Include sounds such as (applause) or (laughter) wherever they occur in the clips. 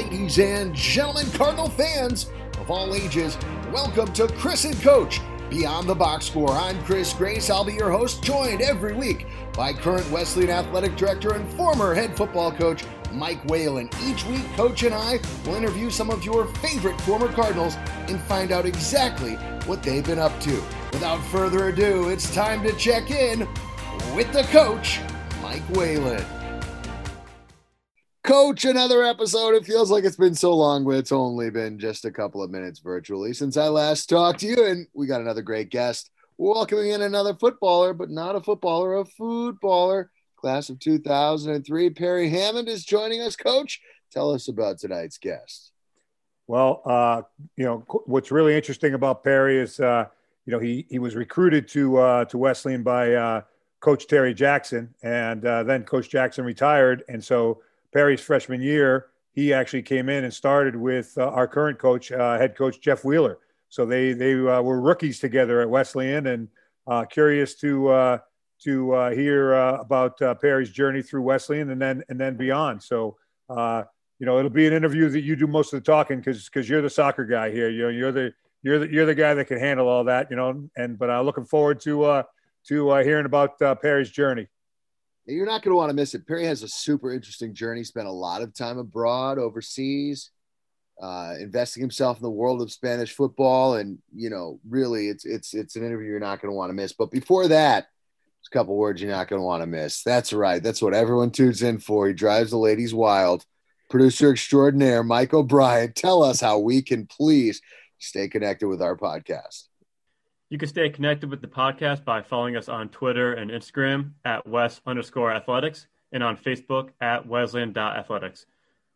Ladies and gentlemen, Cardinal fans of all ages, welcome to Chris and Coach Beyond the Box Score. I'm Chris Grace. I'll be your host, joined every week by current Wesleyan Athletic Director and former head football coach Mike Whalen. Each week, Coach and I will interview some of your favorite former Cardinals and find out exactly what they've been up to. Without further ado, it's time to check in with the coach, Mike Whalen. Coach, another episode. It feels like it's been so long, but it's only been just a couple of minutes virtually since I last talked to you. And we got another great guest. Welcoming in another footballer, but not a footballer, a foodballer. Class of 2003. Perry Hammond is joining us. Coach, tell us about tonight's guest. Well, uh, you know, what's really interesting about Perry is, uh, you know, he, he was recruited to, uh, to Wesleyan by uh, Coach Terry Jackson, and uh, then Coach Jackson retired. And so Perry's freshman year, he actually came in and started with uh, our current coach, head coach Jeff Wheeler. So they, they were rookies together at Wesleyan and curious to, to uh, hear uh, about uh, Perry's journey through Wesleyan and then and then beyond. So uh, you know, it'll be an interview that you do most of the talking because because you're the soccer guy here. You know, you're the you're the you're the guy that can handle all that. You know, and but I'm looking forward to uh, to uh, hearing about Perry's journey. You're not going to want to miss it. Perry has a super interesting journey. Spent a lot of time abroad, overseas. Uh, investing himself in the world of Spanish football, and you know, really, it's it's it's an interview you're not going to want to miss. But before that, a couple words you're not going to want to miss. That's right. That's what everyone tunes in for. He drives the ladies wild. Producer extraordinaire, Mike O'Brien. Tell us how we can please stay connected with our podcast. You can stay connected with the podcast by following us on Twitter and Instagram at Wes underscore athletics and on Facebook at Wesleyan.athletics.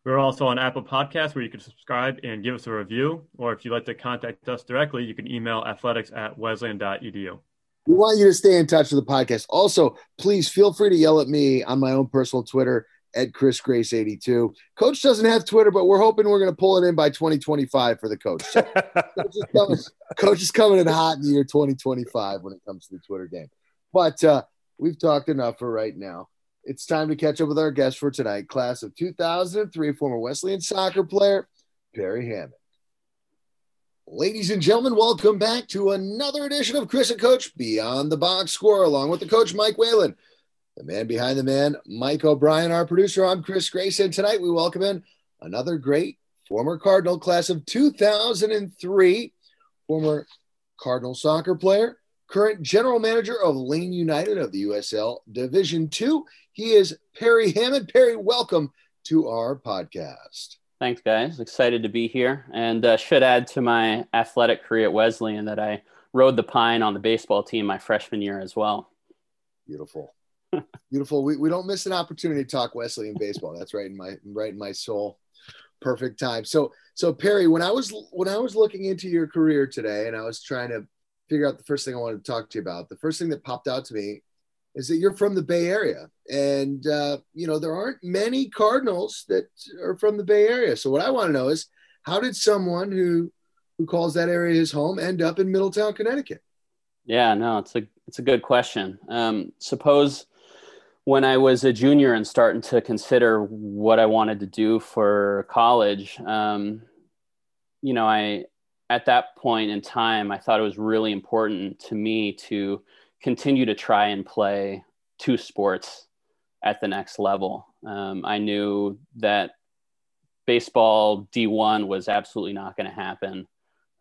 We're also on Apple Podcasts where you can subscribe and give us a review. Or if you'd like to contact us directly, you can email athletics at Wesleyan.edu. We want you to stay in touch with the podcast. Also, please feel free to yell at me on my own personal Twitter at Chris Grace 82. Coach doesn't have Twitter, but we're hoping we're going to pull it in by 2025 for the coach. So (laughs) coach, is coming, coach, is coming, in hot in the year 2025 when it comes to the Twitter game. But uh, we've talked enough for right now. It's time to catch up with our guest for tonight, class of 2003, former Wesleyan soccer player, Perry Hammond. Ladies and gentlemen, welcome back to another edition of Chris and Coach Beyond the Box Score, along with the coach Mike Whalen, the man behind the man, Mike O'Brien, our producer. I'm Chris Grace, and tonight we welcome in another great former Cardinal class of 2003, former Cardinal soccer player, current general manager of Lane United of the USL Division Two. He is Perry Hammond. Perry, welcome to our podcast. Thanks, guys. Excited to be here. And uh, should add to my athletic career at Wesleyan that I rode the pine on the baseball team my freshman year as well. Beautiful. Beautiful. We, we don't miss an opportunity to talk Wesleyan baseball. That's right in my right in my soul. Perfect time. So so Perry, when I was when I was looking into your career today and I was trying to figure out the first thing I wanted to talk to you about, the first thing that popped out to me is that you're from the Bay Area, and uh, you know there aren't many Cardinals that are from the Bay Area. So what I want to know is how did someone who who calls that area his home end up in Middletown, Connecticut? Yeah, no, it's a it's a good question. Um, suppose when I was a junior and starting to consider what I wanted to do for college, um, you know, I at that point in time I thought it was really important to me to continue to try and play two sports at the next level. Um, I knew that baseball D1 was absolutely not going to happen.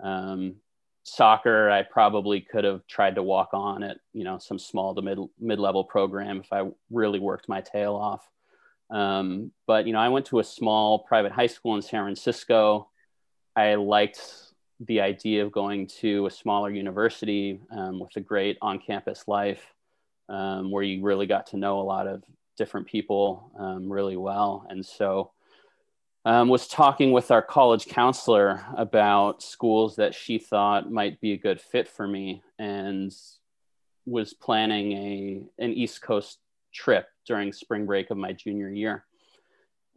Um, soccer, I probably could have tried to walk on at you know some small to mid mid level program if I really worked my tail off. Um, but you know, I went to a small private high school in San Francisco. I liked the idea of going to a smaller university um, with a great on-campus life um, where you really got to know a lot of different people um, really well and so um, was talking with our college counselor about schools that she thought might be a good fit for me and was planning a an east coast trip during spring break of my junior year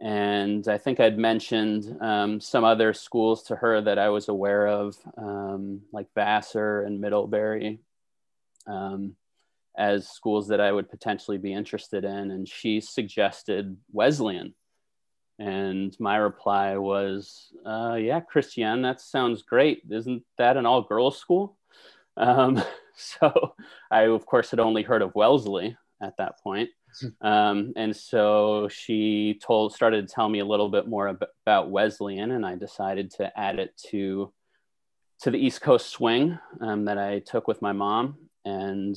and I think I'd mentioned um, some other schools to her that I was aware of, um, like Vassar and Middlebury, um, as schools that I would potentially be interested in. And she suggested Wesleyan. And my reply was, uh, yeah, Christian, that sounds great. Isn't that an all girls school? Um, (laughs) so I, of course, had only heard of Wellesley at that point. Um, and so she told, started to tell me a little bit more ab- about Wesleyan, and I decided to add it to to the East Coast swing um, that I took with my mom. And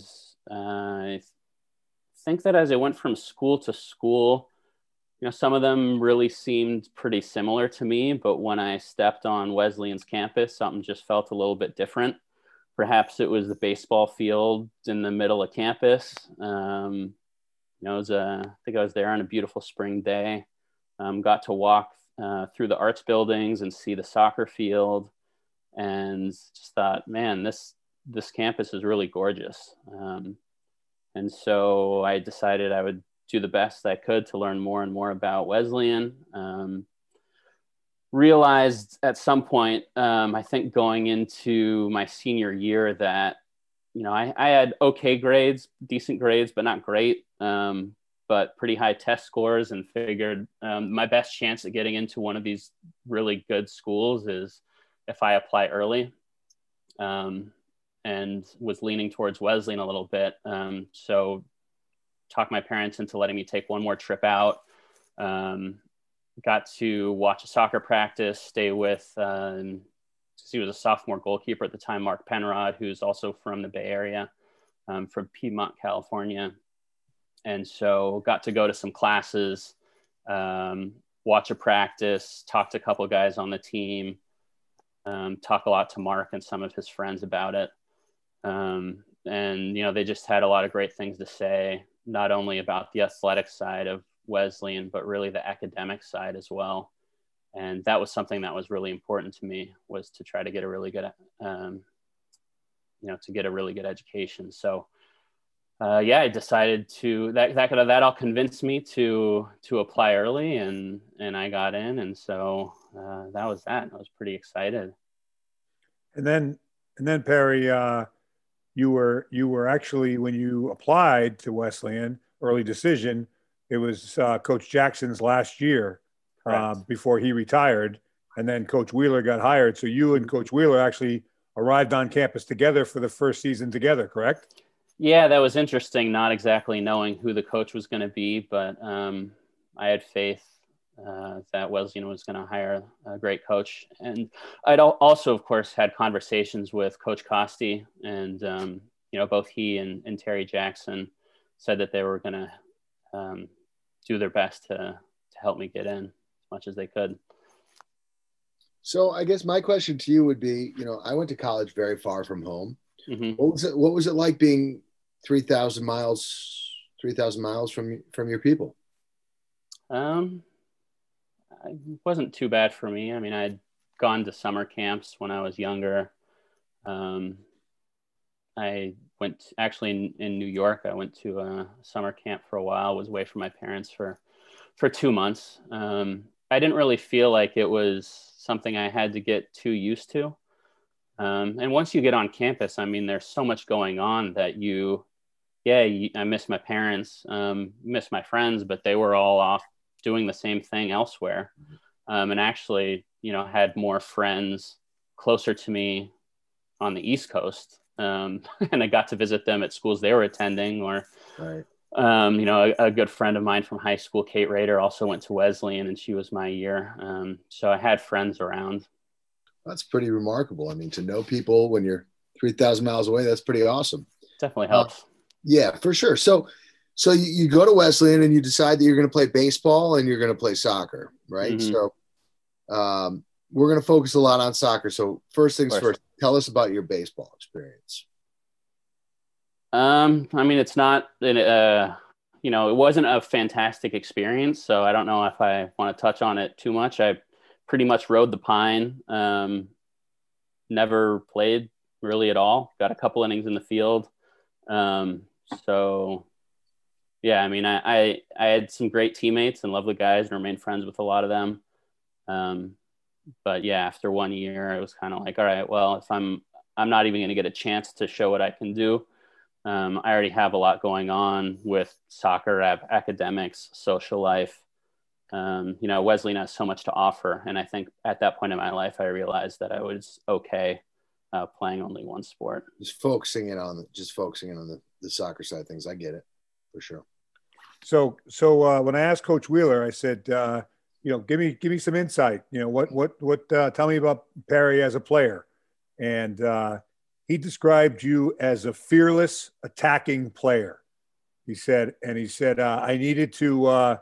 uh, I think that as I went from school to school, you know, some of them really seemed pretty similar to me, but when I stepped on Wesleyan's campus, something just felt a little bit different. Perhaps it was the baseball field in the middle of campus. Um, you know, it was a, I think I was there on a beautiful spring day. Um, got to walk uh, through the arts buildings and see the soccer field, and just thought, man, this this campus is really gorgeous. Um, and so I decided I would do the best I could to learn more and more about Wesleyan. Um, realized at some point, um, I think going into my senior year, that you know I, I had okay grades, decent grades, but not great, um, but pretty high test scores, and figured um, my best chance at getting into one of these really good schools is if I apply early. Um, and was leaning towards Wesleyan a little bit. Um, so talked my parents into letting me take one more trip out. Um, got to watch a soccer practice, stay with, uh, he was a sophomore goalkeeper at the time, Mark Penrod, who's also from the Bay Area, um, from Piedmont, California. And so got to go to some classes, um, watch a practice, talk to a couple guys on the team, um, talk a lot to Mark and some of his friends about it. Um, and, you know, they just had a lot of great things to say not only about the athletic side of Wesleyan, but really the academic side as well. And that was something that was really important to me was to try to get a really good, um, you know, to get a really good education. So, uh, yeah, I decided to that that kind of that all convinced me to to apply early, and and I got in, and so uh, that was that. I was pretty excited. And then and then Perry, uh, you were you were actually when you applied to Wesleyan early decision, it was uh, Coach Jackson's last year uh, before he retired, and then Coach Wheeler got hired. So you and Coach Wheeler actually arrived on campus together for the first season together, correct? Yeah, that was interesting. Not exactly knowing who the coach was going to be, but um, I had faith uh, that Wesleyan was going to hire a great coach. And I'd also, of course, had conversations with Coach Costi, and um, you know, both he and, and, Terry Jackson said that they were going to um, do their best to to help me get in as much as they could. So, I guess my question to you would be, you know, I went to college very far from home. Mm-hmm. What was it? What was it like being three thousand miles, three thousand miles from from your people? Um, it wasn't too bad for me. I mean, I'd gone to summer camps when I was younger. Um, I went actually in, in, New York. I went to a summer camp for a while. Was away from my parents for for two months. Um, I didn't really feel like it was something I had to get too used to. Um, and once you get on campus, I mean, there's so much going on that you, yeah, you, I miss my parents, um, miss my friends, but they were all off doing the same thing elsewhere. Um, and actually, you know, had more friends closer to me on the East Coast. Um, (laughs) and I got to visit them at schools they were attending or, right. um, you know, a, a, good friend of mine from high school, Kate Rader, also went to Wesleyan and she was my year. Um, so I had friends around. That's pretty remarkable. I mean, to know people when you're 3,000 miles away, that's pretty awesome. Definitely helps. Uh, yeah, for sure. So, so you, you, go to Wesleyan and you decide that you're going to play baseball and you're going to play soccer, right? Mm-hmm. So um, we're going to focus a lot on soccer. So first things first, tell us about your baseball experience. Um, I mean, it's not, uh, you know, it wasn't a fantastic experience. So I don't know if I want to touch on it too much. I pretty much rode the pine. Um, never played really at all. Got a couple innings in the field. Um, so yeah, I mean, I, I, I had some great teammates and lovely guys and remained friends with a lot of them. Um, but yeah, after one year, it was kind of like, all right, well, if I'm, I'm not even going to get a chance to show what I can do. Um, I already have a lot going on with soccer, academics, social life. um, you know, Wesleyan has so much to offer. And I think at that point in my life, I realized that I was okay uh, playing only one sport. Just focusing in on just focusing in on the, the soccer side things. I get it for sure. So, so uh, when I asked Coach Wheeler, I said, uh, you know, give me give me some insight. You know, what what what? Uh, tell me about Perry as a player. And uh, he described you as a fearless attacking player. He said, and he said, uh, I needed to uh,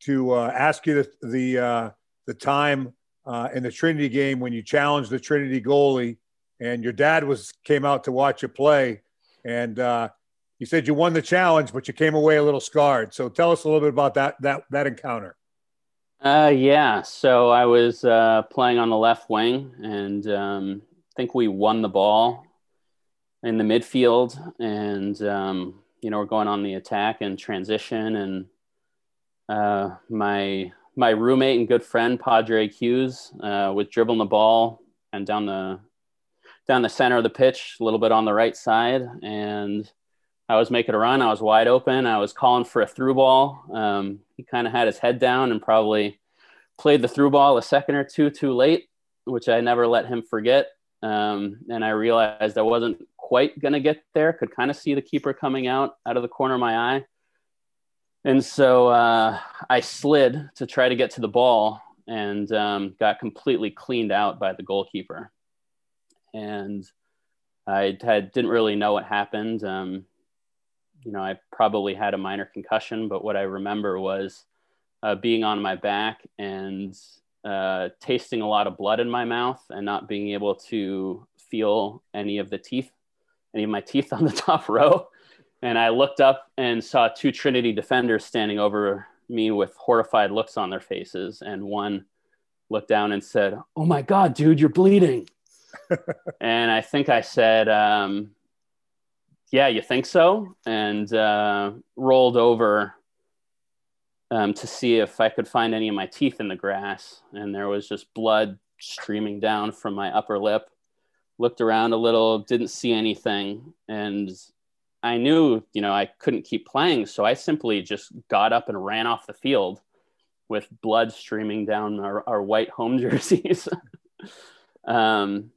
to uh, ask you the the, uh, the time uh, in the Trinity game when you challenged the Trinity goalie, and your dad was came out to watch you play, and uh, he said you won the challenge, but you came away a little scarred. So tell us a little bit about that that that encounter. Uh, yeah. So I was uh, playing on the left wing, and um, I think we won the ball in the midfield, and um, you know we're going on the attack and transition, and uh, my my roommate and good friend Padre Hughes uh, was dribbling the ball and down the down the center of the pitch, a little bit on the right side, and I was making a run. I was wide open. I was calling for a through ball. Um, he kind of had his head down and probably played the through ball a second or two too late, which I never let him forget. Um, and I realized I wasn't quite going to get there. Could kind of see the keeper coming out out of the corner of my eye. And so uh, I slid to try to get to the ball and um, got completely cleaned out by the goalkeeper. And I had, didn't really know what happened. Um, you know, I probably had a minor concussion, but what I remember was uh, being on my back and uh, tasting a lot of blood in my mouth and not being able to feel any of the teeth, any of my teeth (laughs) on the top row. And I looked up and saw two Trinity defenders standing over me with horrified looks on their faces. And one looked down and said, Oh my God, dude, you're bleeding. (laughs) and I think I said, um, Yeah, you think so? And uh, rolled over um, to see if I could find any of my teeth in the grass. And there was just blood streaming down from my upper lip. Looked around a little, didn't see anything. And I knew, you know, I couldn't keep playing. So I simply just got up and ran off the field with blood streaming down our, our white home (laughs) jerseys. (laughs) um,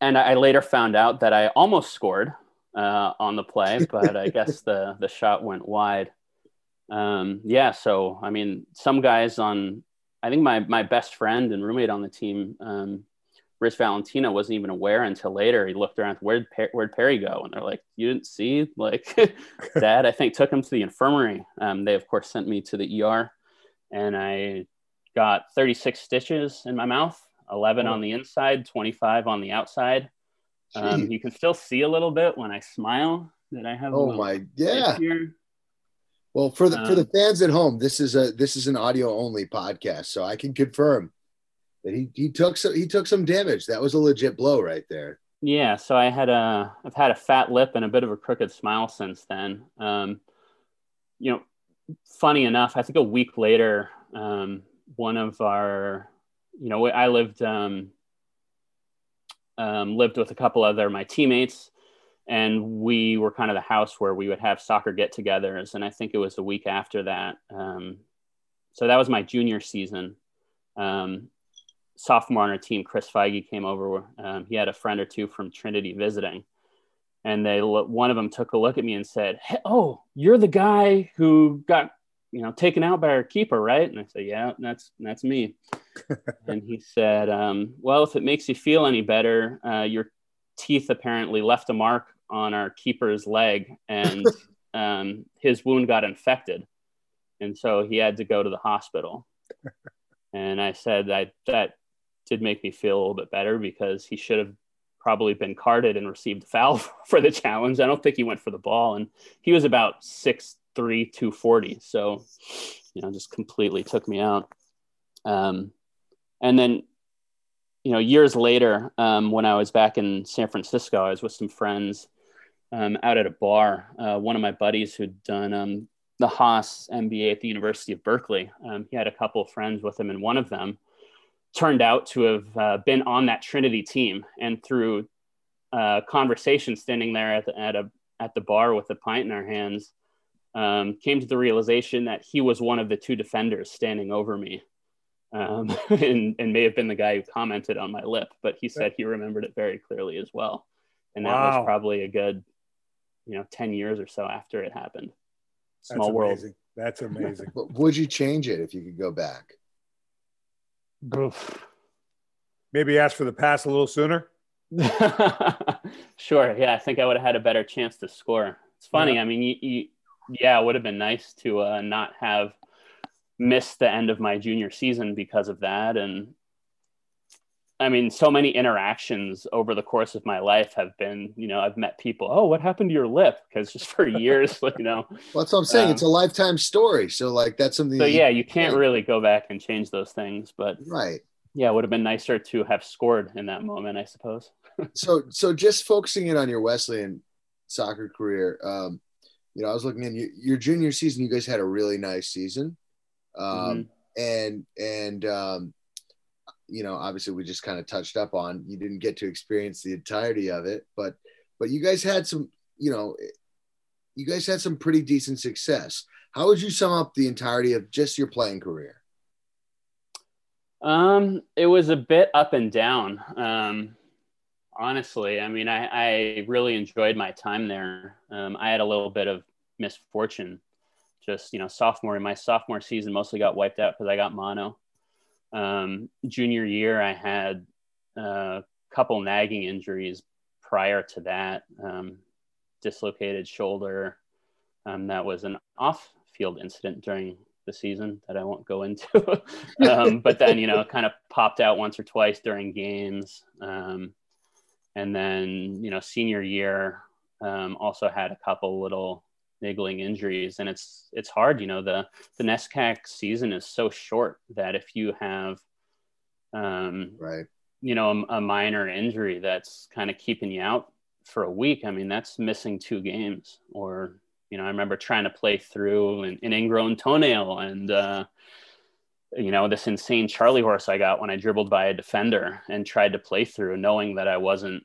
and I later found out that I almost scored uh, on the play, but I guess the, the shot went wide. Um, yeah. So, I mean, some guys on, I think my, my best friend and roommate on the team, um, Rich Valentino wasn't even aware until later. He looked around, where'd, where'd Perry go? And they're like, you didn't see? Like, (laughs) dad, I think, took him to the infirmary. Um, they, of course, sent me to the ER, and I got 36 stitches in my mouth, 11 oh. on the inside, 25 on the outside. Um, you can still see a little bit when I smile that I have. Oh my, yeah. Well, for the um, for the fans at home, this is a this is an audio only podcast, so I can confirm that he he took some he took some damage. That was a legit blow right there. Yeah, so I had a I've had a fat lip and a bit of a crooked smile since then. Um, you know, funny enough, I think a week later, um, one of our, you know, I lived um, um, lived with a couple other my teammates, and we were kind of the house where we would have soccer get-togethers. And I think it was a week after that. Um, so that was my junior season. Um, sophomore on our team, Chris Feige came over. Um, he had a friend or two from Trinity visiting, and they one of them took a look at me and said, hey, "Oh, you're the guy who got you know taken out by our keeper, right?" And I said, "Yeah, that's that's me." (laughs) and he said, um, "Well, if it makes you feel any better, uh, your teeth apparently left a mark on our keeper's leg, and (laughs) um, his wound got infected, and so he had to go to the hospital." And I said, "I that did make me feel a little bit better because he should have probably been carded and received a foul (laughs) for the challenge. I don't think he went for the ball, and he was about six three two forty. So, you know, just completely took me out. Um, and then, you know, years later, um, when I was back in San Francisco, I was with some friends um, out at a bar. Uh, one of my buddies who'd done um, the Haas MBA at the University of Berkeley. Um, he had a couple of friends with him, and one of them turned out to have uh, been on that Trinity team. And through uh, conversation, standing there at the, at, a, at the bar with a pint in our hands, um, came to the realization that he was one of the two defenders standing over me. Um, (laughs) and, and, may have been the guy who commented on my lip, but he said he remembered it very clearly as well. And that wow. was probably a good, you know, 10 years or so after it happened. Small That's world. That's amazing. (laughs) But would you change it if you could go back? Maybe ask for the pass a little sooner. (laughs) sure. Yeah, I think I would have had a better chance to score. It's funny. Yeah. I mean, you, you, yeah, it would have been nice to uh, not have missed the end of my junior season because of that, and I mean, so many interactions over the course of my life have been, you know, I've met people, oh, what happened to your lip? Because just for years, (laughs) you know. Well, that's what I'm saying. Um, it's a lifetime story. So, like, that's something. So, that yeah, you can't really go back and change those things. But, right. Yeah, it would have been nicer to have scored in that moment, I suppose. (laughs) so, so just focusing in on your Wesleyan soccer career, um, you know, I was looking in your, your junior season, you guys had a really nice season. Um, mm-hmm. And, and, um, you know, obviously we just kind of touched up on. You didn't get to experience the entirety of it, but but you guys had some, you know, you guys had some pretty decent success. How would you sum up the entirety of just your playing career? Um, it was a bit up and down. Um, honestly, I mean, I, I really enjoyed my time there. Um, I had a little bit of misfortune. Just you know, sophomore in my sophomore season mostly got wiped out because I got mono. Um, junior year, I had a couple nagging injuries prior to that. Um, dislocated shoulder. Um, that was an off-field incident during the season that I won't go into. (laughs) um, but then, you know, (laughs) kind of popped out once or twice during games. Um, and then, you know, senior year, um, also had a couple little niggling injuries. And it's it's hard you know the the NESCAC season is so short that if you have um right. you know a, a minor injury that's kind of keeping you out for a week i mean that's missing two games. Or you know i remember trying to play through an, an ingrown toenail and uh you know this insane charlie horse i got when i dribbled by a defender and tried to play through knowing that i wasn't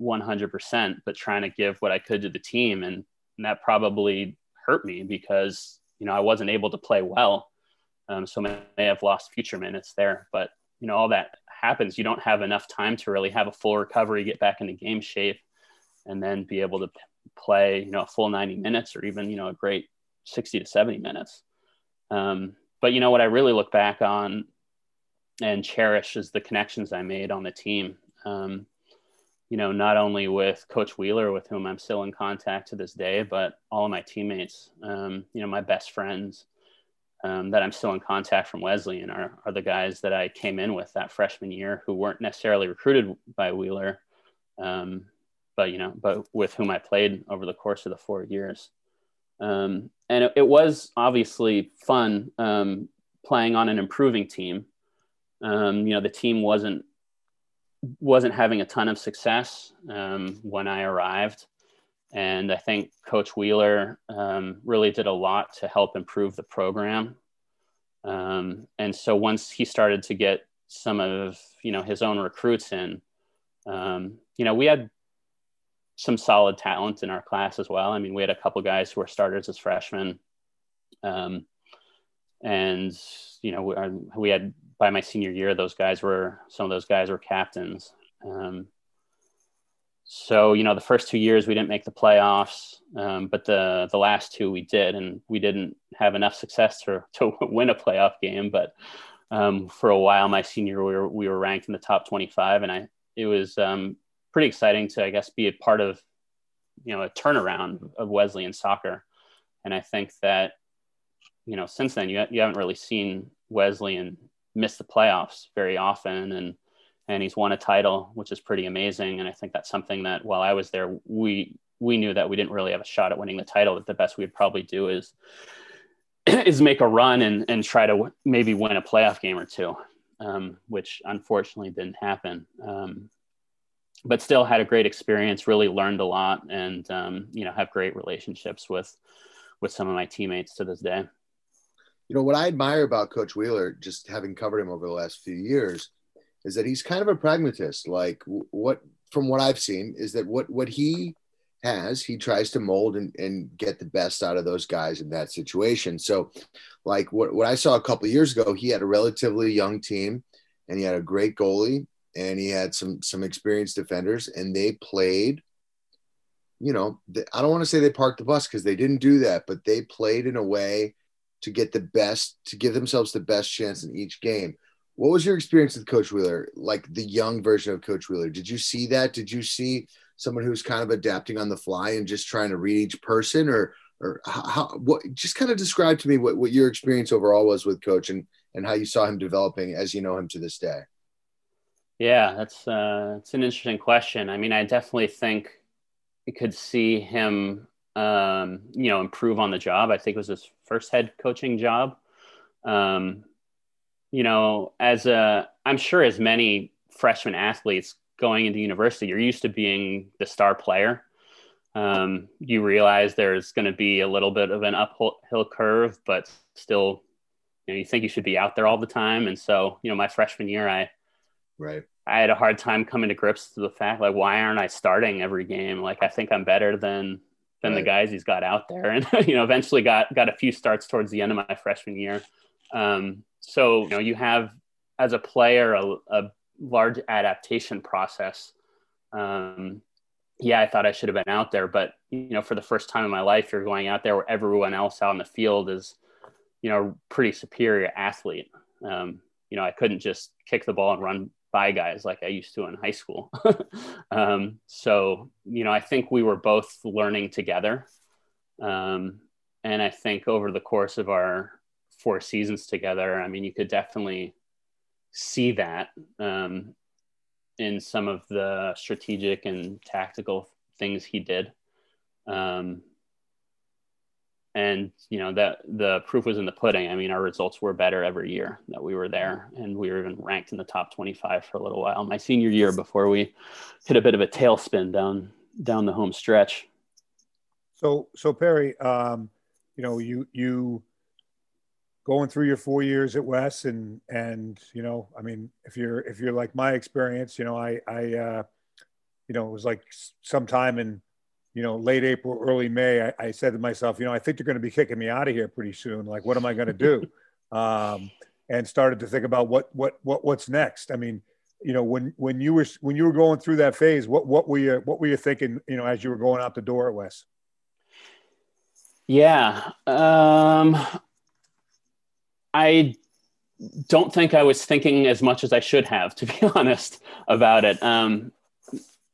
100% but trying to give what i could to the team and and that probably hurt me because you know I wasn't able to play well. Um, so I may have lost future minutes there, but you know all that happens. You don't have enough time to really have a full recovery, get back into game shape, and then be able to play you know a full 90 minutes or even you know a great 60 to 70 minutes. Um, but you know what I really look back on and cherish is the connections I made on the team. Um, you know, not only with Coach Wheeler, with whom I'm still in contact to this day, but all of my teammates, um, you know, my best friends um, that I'm still in contact from Wesleyan are, are the guys that I came in with that freshman year who weren't necessarily recruited by Wheeler, um, but, you know, but with whom I played over the course of the four years. Um, and it, it, was obviously fun um, playing on an improving team. Um, you know, the team wasn't wasn't having a ton of success um, when I arrived. And I think Coach Wheeler um, really did a lot to help improve the program. Um, and so once he started to get some of you know his own recruits in, you know we had some solid talent in our class as well. I mean, we had a couple guys who were starters as freshmen, um, and you know we, we had by my senior year, those guys were some of those guys were captains. Um, so you know, the first two years we didn't make the playoffs, um, but the the last two we did, and we didn't have enough success to (laughs) to win a playoff game. But um, for a while, my senior we were we were ranked in the top twenty five, and I it was um, pretty exciting to I guess be a part of you know a turnaround of Wesleyan soccer, and I think that you know since then you you haven't really seen Wesleyan miss the playoffs very often. And and he's won a title which is pretty amazing. And i think that's something that while i was there we we knew that we didn't really have a shot at winning the title that the best we'd probably do is (clears throat) is make a run and and try to w- maybe win a playoff game or two um, which unfortunately didn't happen. Um, but still had a great experience really learned a lot and um, you know have great relationships with with some of my teammates to this day you know what I admire about Coach Wheeler, just having covered him over the last few years, is that he's kind of a pragmatist. Like what, from what I've seen, is that what what he has, he tries to mold and, and get the best out of those guys in that situation. So, like what, what I saw a couple years ago, he had a relatively young team and he had a great goalie and he had some some experienced defenders and they played you know i don't want to say they parked the bus because they didn't do that but they played in a way to get the best to give themselves the best chance in each game. What was your experience with coach wheeler like the young version of coach wheeler? Did you see that? Did you see someone who's kind of adapting on the fly and just trying to read each person or or how what just kind of describe to me what, what your experience overall was with coach and and how you saw him developing as you know him to this day yeah that's uh it's an interesting question i mean i definitely think you could see him um you know improve on the job i think it was his first head coaching job um you know as a i'm sure as many freshman athletes going into university, you're used to being the star player. Um, you realize there's going to be a little bit of an uphill curve, but still, you know, you think you should be out there all the time. And so, you know, my freshman year, I, right, I had a hard time coming to grips to the fact, like, why aren't I starting every game? Like, I think I'm better than than right. the guys he's got out there, (laughs) and you know, eventually got got a few starts towards the end of my freshman year. Um, so, you know, you have as a player a, a large adaptation process. Um, yeah, I thought I should have been out there, but you know, for the first time in my life, you're going out there where everyone else out in the field is, you know, pretty superior athlete. Um, you know, I couldn't just kick the ball and run by guys like I used to in high school. (laughs) um, so, you know, I think we were both learning together. Um, and I think over the course of our four seasons together, I mean, you could definitely see that um, in some of the strategic and tactical things he did. Um, and you know that the proof was in the pudding. I mean, our results were better every year that we were there, and we were even ranked in the top 25 for a little while. My senior year, before we hit a bit of a tailspin down down the home stretch. So, so Perry, um, you know, you you going through your four years at Wes and and you know I mean if you're if you're like my experience you know I I uh, you know it was like sometime in you know late April early May I, I said to myself you know I think they're going to be kicking me out of here pretty soon like what am I going to do (laughs) um, and started to think about what what what what's next I mean you know when when you were when you were going through that phase what what were you what were you thinking you know as you were going out the door at Wes yeah um I don't think I was thinking as much as I should have, to be (laughs) honest, about it. Um,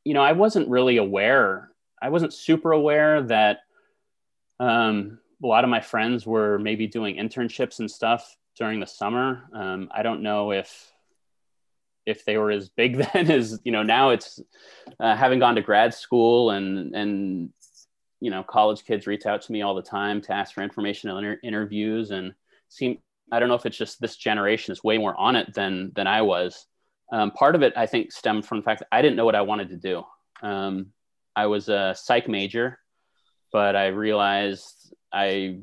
you know, I wasn't really aware. I wasn't super aware that um, a lot of my friends were maybe doing internships and stuff during the summer. Um, I don't know if if they were as big (laughs) then as you know now. It's uh, having gone to grad school and and you know college kids reach out to me all the time to ask for information and inter- interviews and seem I don't know if it's just this generation is way more on it than than I was. Um, part of it, I think, stemmed from the fact that I didn't know what I wanted to do. Um, I was a psych major, but I realized I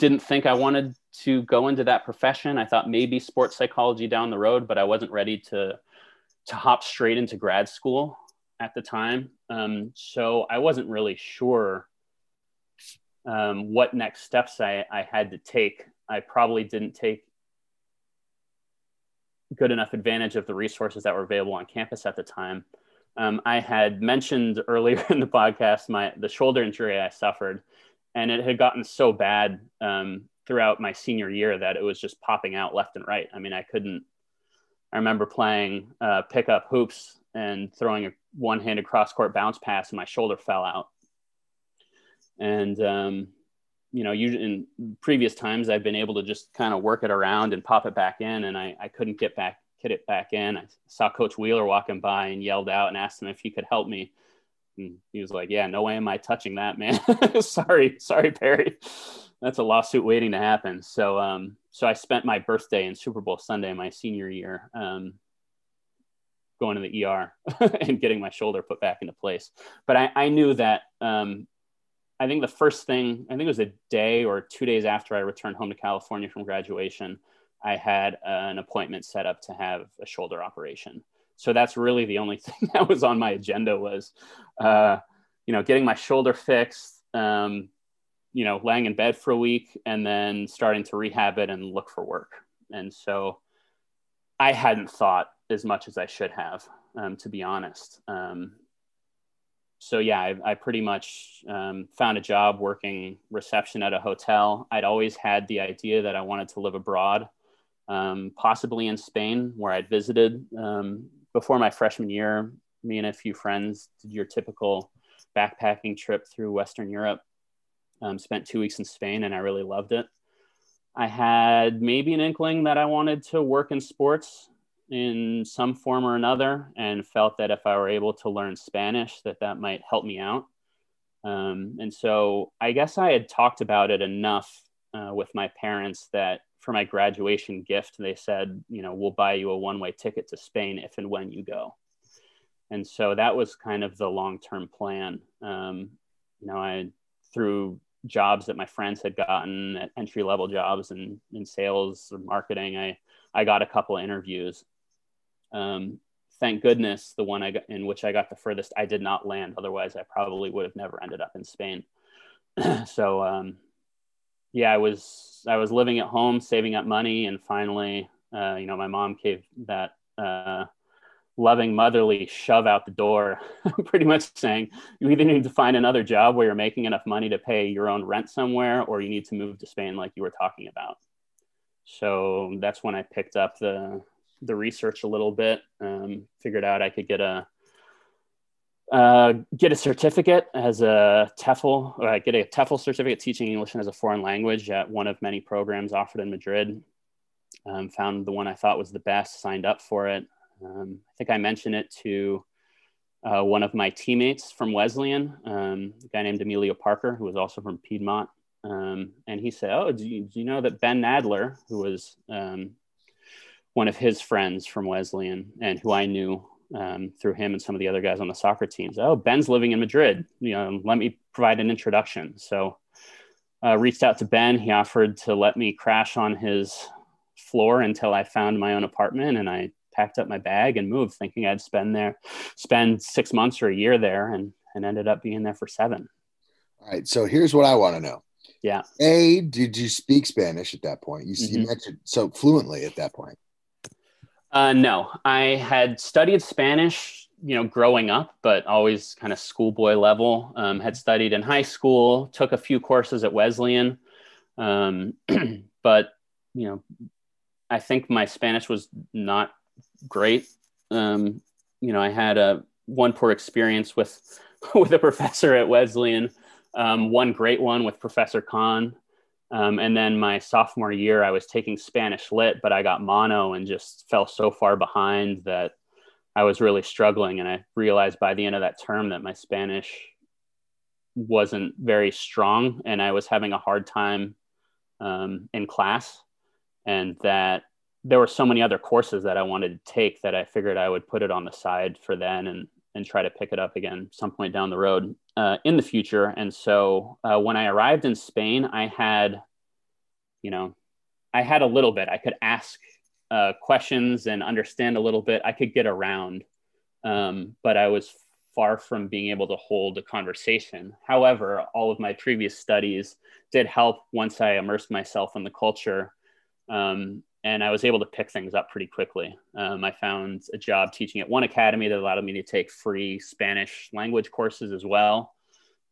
didn't think I wanted to go into that profession. I thought maybe sports psychology down the road, but I wasn't ready to to hop straight into grad school at the time. Um, so I wasn't really sure um, what next steps I, I had to take. I probably didn't take good enough advantage of the resources that were available on campus at the time. Um, I had mentioned earlier (laughs) in the podcast my the shoulder injury I suffered, and it had gotten so bad um, throughout my senior year that it was just popping out left and right. I mean, I couldn't. I remember playing uh, pickup hoops and throwing a one-handed cross-court bounce pass, and my shoulder fell out and um, you know, you in previous times I've been able to just kind of work it around and pop it back in, and I, I couldn't get back get it back in. I saw Coach Wheeler walking by and yelled out and asked him if he could help me. And he was like, "Yeah, no way am I touching that, man. (laughs) sorry, sorry, Perry. That's a lawsuit waiting to happen." So, um, so I spent my birthday and Super Bowl Sunday, my senior year, um, going to the ER (laughs) and getting my shoulder put back into place. But I, I knew that um, I think the first thing, I think it was a day or two days after I returned home to California from graduation, I had an appointment set up to have a shoulder operation. So that's really the only (laughs) thing that was on my agenda was, uh, you know, getting my shoulder fixed, um, you know, laying in bed for a week and then starting to rehab it and look for work. And so I hadn't thought as much as I should have, um, to be honest. Um, so yeah, I, I pretty much um, found a job working reception at a hotel. I'd always had the idea that I wanted to live abroad, um, possibly in Spain, where I'd visited um, before my freshman year. Me and a few friends did your typical backpacking trip through Western Europe. Um, spent two weeks in Spain, and I really loved it. I had maybe an inkling that I wanted to work in sports in some form or another and felt that if I were able to learn Spanish that that might help me out. Um, and so I guess I had talked about it enough uh, with my parents that for my graduation gift, they said, you know, we'll buy you a one way ticket to Spain if and when you go. And so that was kind of the long term plan. Um, you know, I, through jobs that my friends had gotten at entry level jobs in, in sales or marketing, I, I got a couple of interviews um, thank goodness the one I got in which I got the furthest, I did not land. Otherwise, I probably would have never ended up in Spain. (clears throat) so um, yeah, I was I was living at home, saving up money, and finally, uh, you know, my mom gave that uh, loving motherly shove out the door, (laughs) pretty much saying you either need to find another job where you're making enough money to pay your own rent somewhere, or you need to move to Spain, like you were talking about. So that's when I picked up the the research a little bit. Um, figured out I could get a uh, get a certificate as a TEFL, or get a TEFL certificate teaching English as a foreign language at one of many programs offered in Madrid. Um, found the one I thought was the best, signed up for it. Um, I think I mentioned it to uh, one of my teammates from Wesleyan, um, a guy named Emilio Parker, who was also from Piedmont. Um, and he said, Oh, do you, do you, know that Ben Nadler, who was um, one of his friends from Wesleyan and who I knew um, through him and some of the other guys on the soccer teams. Oh, Ben's living in Madrid. You know, let me provide an introduction. So, uh, reached out to Ben. He offered to let me crash on his floor until I found my own apartment, and I packed up my bag and moved, thinking I'd spend there, spend six months or a year there, and and ended up being there for seven. All right. So here's what I want to know. Yeah. A, did you speak Spanish at that point? You, mm-hmm. you mentioned so fluently at that point. Uh, no, I had studied Spanish, you know, growing up, but always kind of schoolboy level. Um, had studied in high school, took a few courses at Wesleyan, um, (clears throat) but you know, I think my Spanish was not great. Um, you know, I had a one poor experience with (laughs) with a professor at Wesleyan, um, one great one with Professor Kahn. Um, and then my sophomore year, I was taking Spanish lit, but I got mono and just fell so far behind that I was really struggling. And I realized by the end of that term that my Spanish wasn't very strong and I was having a hard time um, in class. And that there were so many other courses that I wanted to take that I figured I would put it on the side for then and, and try to pick it up again some point down the road uh, in the future. And so uh, when I arrived in Spain, I had, you know, I had a little bit. I could ask uh, questions and understand a little bit. I could get around, um, but I was far from being able to hold a conversation. However, all of my previous studies did help once I immersed myself in the culture. Um, and I was able to pick things up pretty quickly. Um, I found a job teaching at one academy that allowed me to take free Spanish language courses as well.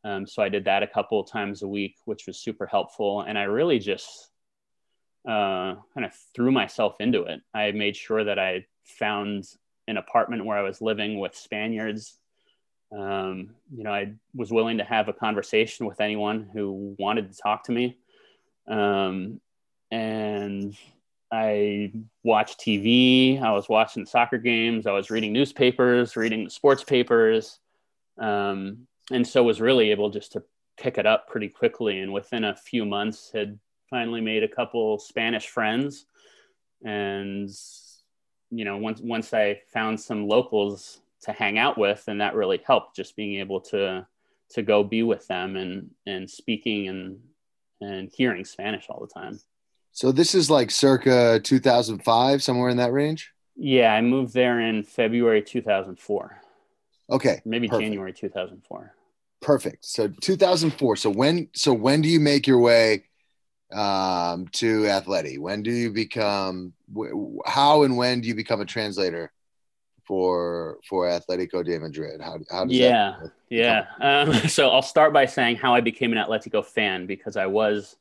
Um, so I did that a couple of times a week, which was super helpful. And I really just uh, kind of threw myself into it. I made sure that I found an apartment where I was living with Spaniards. Um, you know, I was willing to have a conversation with anyone who wanted to talk to me. Um, and I watched TV. I was watching soccer games. I was reading newspapers, reading sports papers, um, and so was really able just to pick it up pretty quickly. And within a few months, had finally made a couple Spanish friends. And you know, once once I found some locals to hang out with, and that really helped. Just being able to to go be with them and and speaking and and hearing Spanish all the time. So this is like circa 2005, somewhere in that range. Yeah, I moved there in February 2004. Okay, maybe perfect. January 2004. Perfect. So 2004. So when so when do you make your way um, to Atleti? When do you become? How and when do you become a translator for for Atletico de Madrid? How how does yeah yeah? Um, (laughs) so I'll start by saying how I became an Atletico fan because I was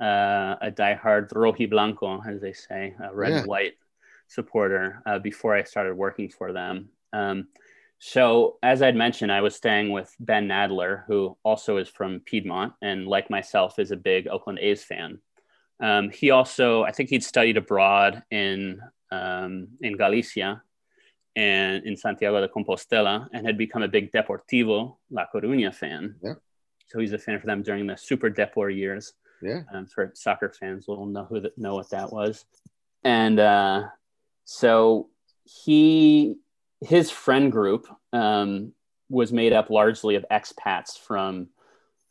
uh, a diehard rojiblanco, as they say, a red yeah. white supporter uh, before I started working for them. Um, so, as I'd mentioned, I was staying with Ben Nadler, who also is from Piedmont and, like myself, is a big Oakland A's fan. Um, he also, I think he'd studied abroad in um, in Galicia and in Santiago de Compostela and had become a big Deportivo La Coruña fan. Yeah. So he's a fan for them during the Super Depor years. Yeah. Um, for soccer fans, will know who that, know what that was. And uh, so he his friend group um, was made up largely of expats from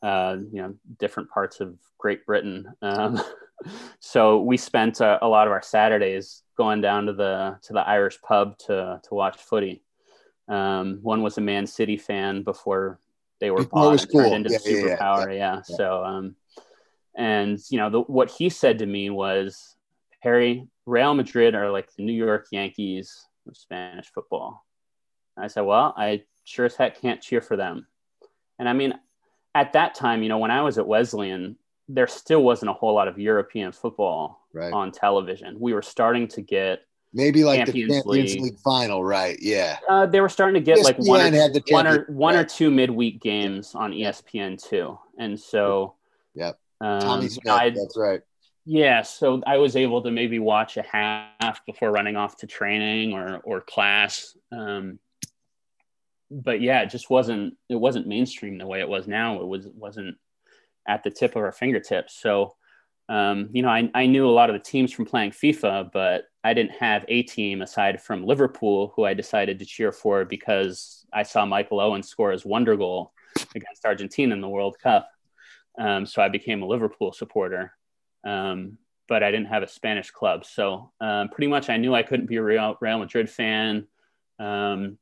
uh, you know different parts of Great Britain. Um, (laughs) so we spent a, a, lot of our Saturdays going down to the to the Irish pub to to watch footy. Um, one was a Man City fan before they were bought cool. turned into yeah, superpower. Yeah, yeah. yeah. So um, and you know the, what he said to me was, Harry, Real Madrid are like the New York Yankees of Spanish football. And I said, well, I sure as heck can't cheer for them. And I mean, at that time, you know, when I was at Wesleyan, there still wasn't a whole lot of European football right. on television. We were starting to get maybe like Champions the Champions League. League. final, right? Yeah, uh, they were starting to get ESPN like one or, one or one right. or two midweek games on ESPN too, and so yep, um, Tommy Smyth, that's right. Yeah, so I was able to maybe watch a half before running off to training or or class. Um, but yeah, it just wasn't it wasn't mainstream the way it was now. It was wasn't at the tip of our fingertips. So um, you know, I, I knew a lot of the teams from playing FIFA, but I didn't have a team aside from Liverpool, who I decided to cheer for because I saw Michael Owen score his wonder goal against Argentina in the World Cup. Um, so I became a Liverpool supporter. Um, but I didn't have a Spanish club. So um, pretty much I knew I couldn't be a Real, Real Madrid fan. Um,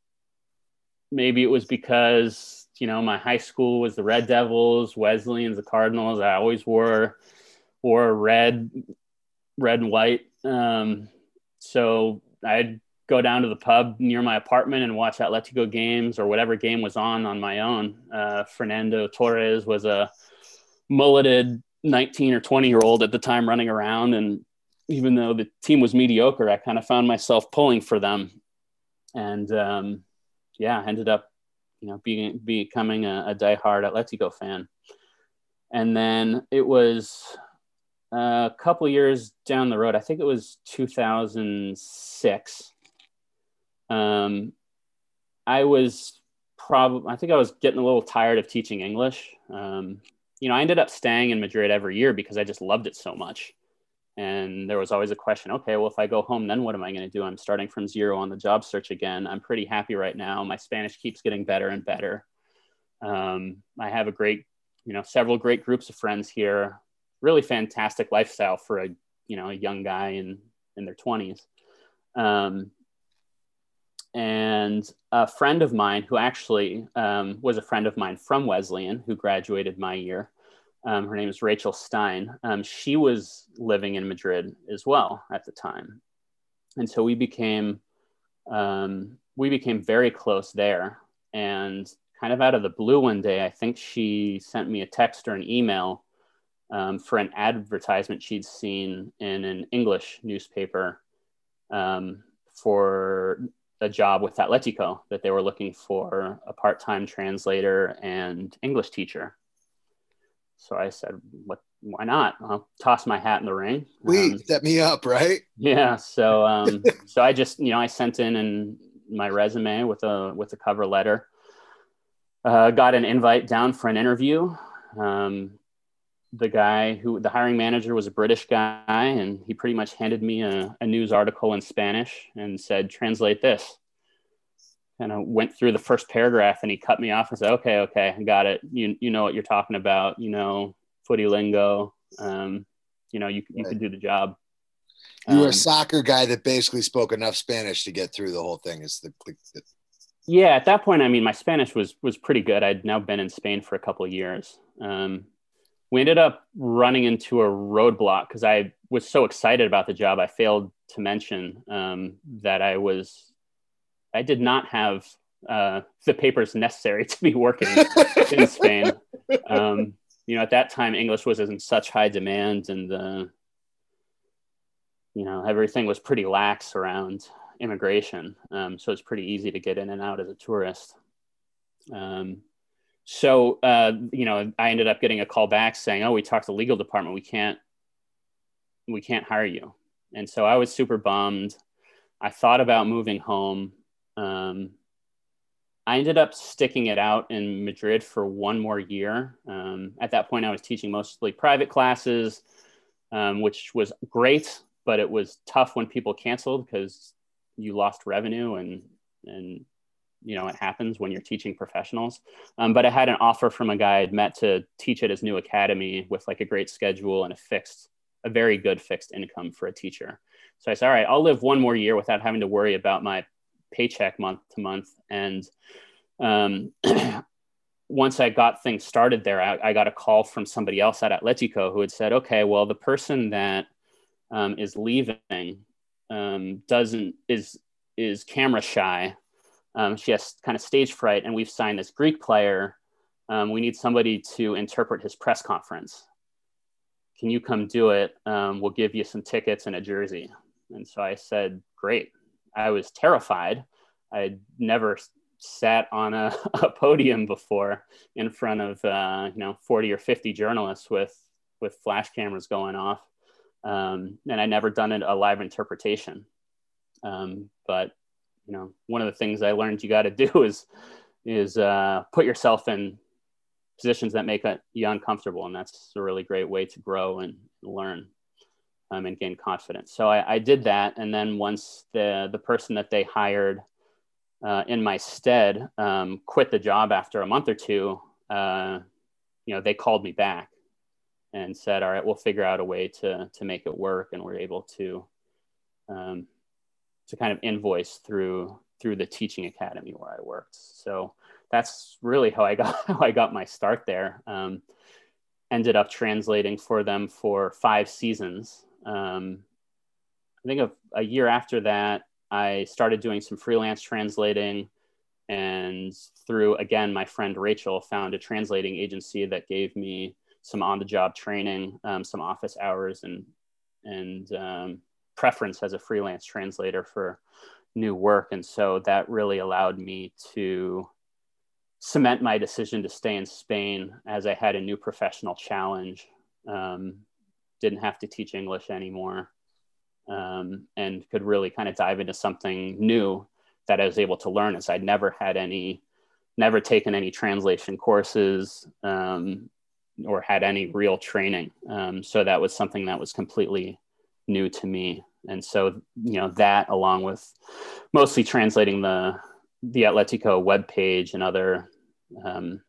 maybe it was because, you know, my high school was the Red Devils, Wesleyans, the Cardinals. I always wore, wore red, red and white. Um, so I'd go down to the pub near my apartment and watch Atletico games or whatever game was on on my own. Uh, Fernando Torres was a mulleted 19 or 20 year old at the time running around. And even though the team was mediocre, I kind of found myself pulling for them. And um, yeah, ended up, you know, being, becoming a, a diehard Atletico fan. And then it was a couple years down the road, I think it was 2006. Um, I was probably, I think I was getting a little tired of teaching English. Um, you know, I ended up staying in Madrid every year because I just loved it so much. And there was always a question okay, well, if I go home, then what am I going to do? I'm starting from zero on the job search again. I'm pretty happy right now. My Spanish keeps getting better and better. Um, I have a great, you know, several great groups of friends here. Really fantastic lifestyle for a, you know, a young guy in, in their 20s. Um, and a friend of mine who actually um, was a friend of mine from Wesleyan who graduated my year. Um, her name is Rachel Stein. Um, she was living in Madrid as well at the time, and so we became um, we became very close there. And kind of out of the blue one day, I think she sent me a text or an email um, for an advertisement she'd seen in an English newspaper um, for a job with Atletico that they were looking for a part-time translator and English teacher. So I said, "What? Why not? I'll toss my hat in the ring." Please um, set me up, right? Yeah. So, (laughs) um, so I just, you know, I sent in and my resume with a with a cover letter. Uh, got an invite down for an interview. Um, the guy who the hiring manager was a British guy, and he pretty much handed me a, a news article in Spanish and said, "Translate this." And I went through the first paragraph, and he cut me off and said, "Okay, okay, I got it. You you know what you're talking about. You know footy lingo. Um, you know you you right. could do the job." You were um, a soccer guy that basically spoke enough Spanish to get through the whole thing. Is the, the Yeah, at that point, I mean, my Spanish was was pretty good. I'd now been in Spain for a couple of years. Um, we ended up running into a roadblock because I was so excited about the job. I failed to mention um, that I was, I did not have uh, the papers necessary (laughs) to be working in Spain. Um, you know, at that time, English was in such high demand, and uh, you know, everything was pretty lax around immigration. Um, so it's pretty easy to get in and out as a tourist. Um, so uh, you know, I ended up getting a call back saying, "Oh, we talked to the legal department. We can't, we can't hire you." And so I was super bummed. I thought about moving home. Um, I ended up sticking it out in Madrid for one more year. Um, at that point, I was teaching mostly private classes, um, which was great, but it was tough when people canceled because you lost revenue and and you know it happens when you're teaching professionals. Um, but I had an offer from a guy I'd met to teach at his new academy with like a great schedule and a fixed, a very good fixed income for a teacher. So I said, all right, I'll live one more year without having to worry about my paycheck month to month. And um, (clears throat) once I got things started there, I, I, got a call from somebody else at Atletico who had said, okay, well, the person that um, is leaving um, doesn't is is camera shy. Um, she has kind of stage fright, and we've signed this Greek player. Um, we need somebody to interpret his press conference. Can you come do it? Um, we'll give you some tickets and a jersey. And so I said, great. I was terrified. I'd never sat on a, (laughs) a podium before in front of uh, you know 40 or 50 journalists with with flash cameras going off, um, and I'd never done a live interpretation. Um, but you know, one of the things I learned you got to (laughs) do is is uh, put yourself in positions that make you uncomfortable, and that's a really great way to grow and learn um, and gain confidence. So I, I, did that, and then once the the person that they hired uh, in my stead um, quit the job after a month or two, uh, you know, they called me back and said, "All right, we'll figure out a way to to make it work," and we're able to um, to kind of invoice through through the teaching academy where I worked. So that's really how I got (laughs) how I got my start there. Um, ended up translating for them for five seasons um, I think of a year after that, I started doing some freelance translating. And through, again, my friend Rachel found a translating agency that gave me some on the job training, um, some office hours, and, and um, preference as a freelance translator for new work. And so that really allowed me to cement my decision to stay in Spain as I had a new professional challenge. Um, didn't have to teach English anymore, um, and could really kind of dive into something new that I was able to learn as I'd never had any, never taken any translation courses um, or had any real training. Um, so that was something that was completely new to me. And so, you know, that along with mostly translating the the Atletico webpage and other um,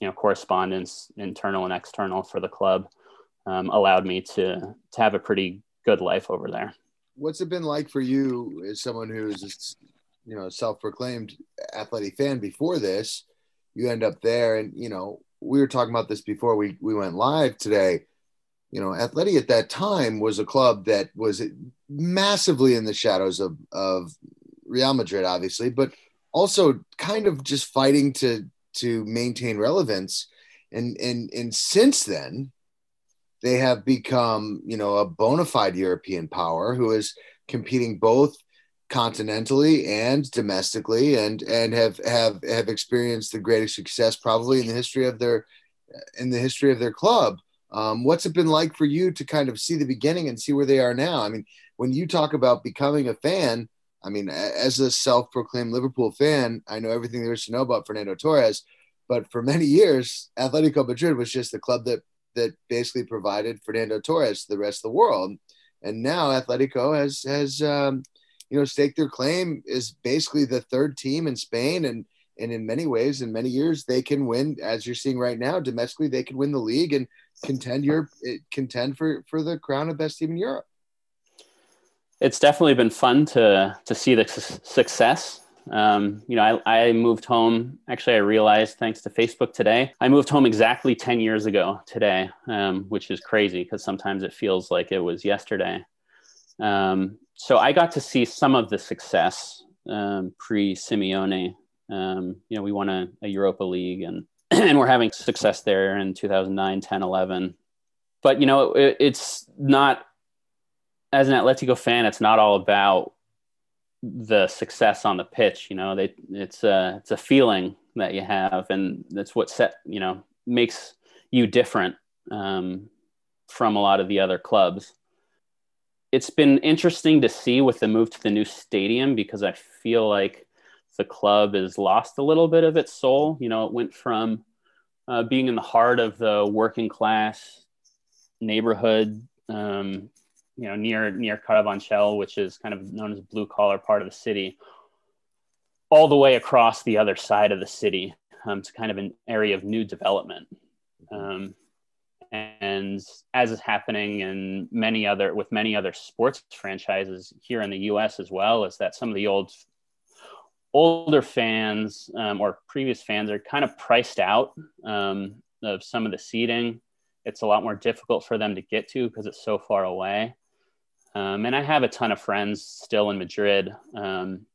you know correspondence internal and external for the club um, allowed me to to have a pretty good life over there. What's it been like for you as someone who's you know a self-proclaimed athletic fan before this? You end up there, and you know we were talking about this before we we went live today. You know, Atleti at that time was a club that was massively in the shadows of of Real Madrid, obviously, but also kind of just fighting to to maintain relevance. And and and since then, they have become, you know, a bona fide European power who is competing both continentally and domestically and and have have have experienced the greatest success probably in the history of their in the history of their club um, what's it been like for you to kind of see the beginning and see where they are now i mean when you talk about becoming a fan i mean as a self-proclaimed liverpool fan i know everything there is to know about fernando torres but for many years atletico madrid was just the club that that basically provided Fernando Torres to the rest of the world. And now Atletico has has um, you know staked their claim is basically the third team in Spain, and and in many ways, in many years, they can win as you're seeing right now domestically. They can win the league and contend your contend for for the crown of best team in Europe. It's definitely been fun to to see the success Um, you know, I, I moved home. Actually, I realized thanks to Facebook today, I moved home exactly 10 years ago today, um, which is crazy because sometimes it feels like it was yesterday. Um, so I got to see some of the success um, pre Simeone. Um, you know, we won a, a Europa League and, (clears throat) and we're having success there in 2009, 10, 11. But, you know, it, it's not, as an Atletico fan, it's not all about the success on the pitch. You know, they, it's a it's a feeling that you have, and that's what set you know makes you different um, from a lot of the other clubs. It's been interesting to see with the move to the new stadium because I feel like the club has lost a little bit of its soul. You know, it went from uh, being in the heart of the working class neighborhood um, you know, near near Carabanchel, which is kind of known as blue collar part of the city, all the way across the other side of the city um, to kind of an area of new development. Um, and as is happening in many other with many other sports franchises here in the U.S. as well, is that some of the old older fans um, or previous fans are kind of priced out um, of some of the seating. It's a lot more difficult for them to get to because it's so far away. Um, and I have a ton of friends still in Madrid, um,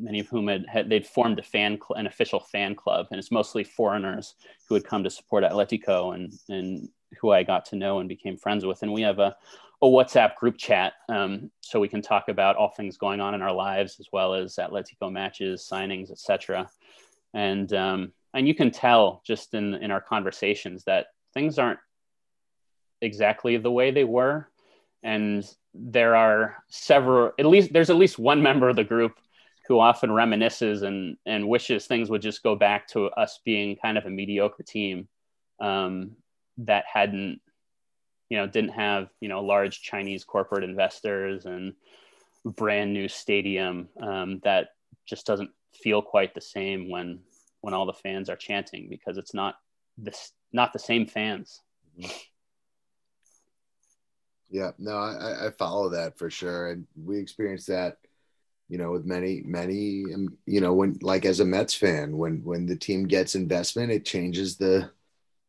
many of whom had, had they'd formed a fan, cl- an official fan club, and it's mostly foreigners who had come to support Atletico and and who I got to know and became friends with. And we have a, a WhatsApp group chat, um, so we can talk about all things going on in our lives, as well as Atletico matches, signings, etc. And um, and you can tell just in in our conversations that things aren't exactly the way they were and there are several at least there's at least one member of the group who often reminisces and and wishes things would just go back to us being kind of a mediocre team um, that hadn't you know didn't have you know large chinese corporate investors and brand new stadium um, that just doesn't feel quite the same when when all the fans are chanting because it's not this not the same fans mm-hmm. Yeah, no, I, I follow that for sure, and we experienced that, you know, with many, many, um, you know, when like as a Mets fan, when when the team gets investment, it changes the,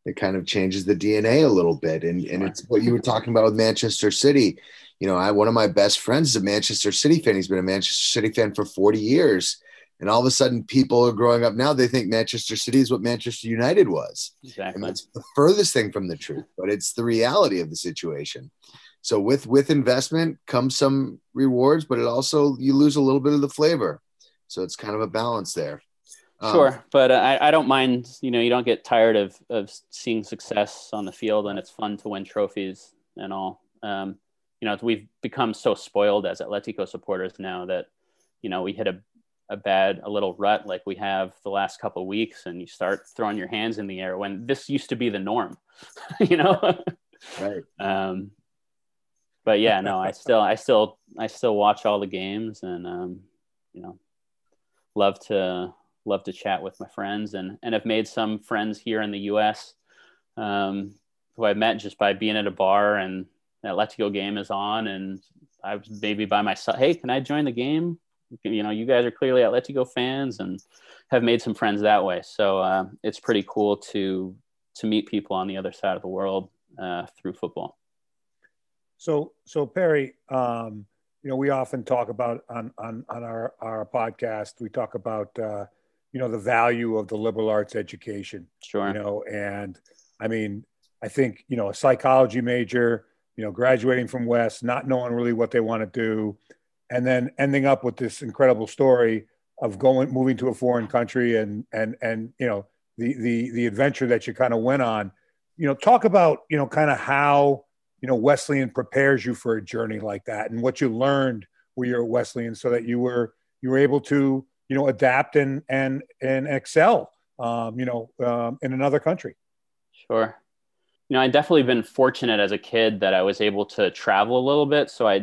it kind of changes the DNA a little bit, and and it's what you were talking about with Manchester City. You know, I one of my best friends is a Manchester City fan. He's been a Manchester City fan for forty years, and all of a sudden, people are growing up now. They think Manchester City is what Manchester United was, exactly. and that's the furthest thing from the truth, but it's the reality of the situation. So with with investment comes some rewards, but it also you lose a little bit of the flavor. So it's kind of a balance there. Um, sure, but I, I don't mind. You know, you don't get tired of of seeing success on the field, and it's fun to win trophies and all. Um, you know, we've become so spoiled as Atletico supporters now that you know we hit a a bad a little rut like we have the last couple weeks, and you start throwing your hands in the air when this used to be the norm. (laughs) you know, right? (laughs) Um, but yeah, no, I still, I still, I still watch all the games, and um, you know, love to love to chat with my friends, and and have made some friends here in the U.S. Um, who I met just by being at a bar and that Atletico game is on, and I was maybe by myself. Hey, can I join the game? You know, you guys are clearly Atletico fans, and have made some friends that way. So uh, it's pretty cool to to meet people on the other side of the world uh, through football. So, so Perry, um, you know, we often talk about on on on our our podcast. We talk about uh, you know the value of the liberal arts education. Sure. You know, and I mean, I think you know a psychology major, you know, graduating from West, not knowing really what they want to do, and then ending up with this incredible story of going moving to a foreign country and and and you know the the the adventure that you kind of went on. You know, talk about you know kind of how you know Wesleyan prepares you for a journey like that and what you learned when you're at Wesleyan so that you were you were able to you know adapt and and and excel um, you know um, in another country. Sure. You know i definitely been fortunate as a kid that i was able to travel a little bit. So i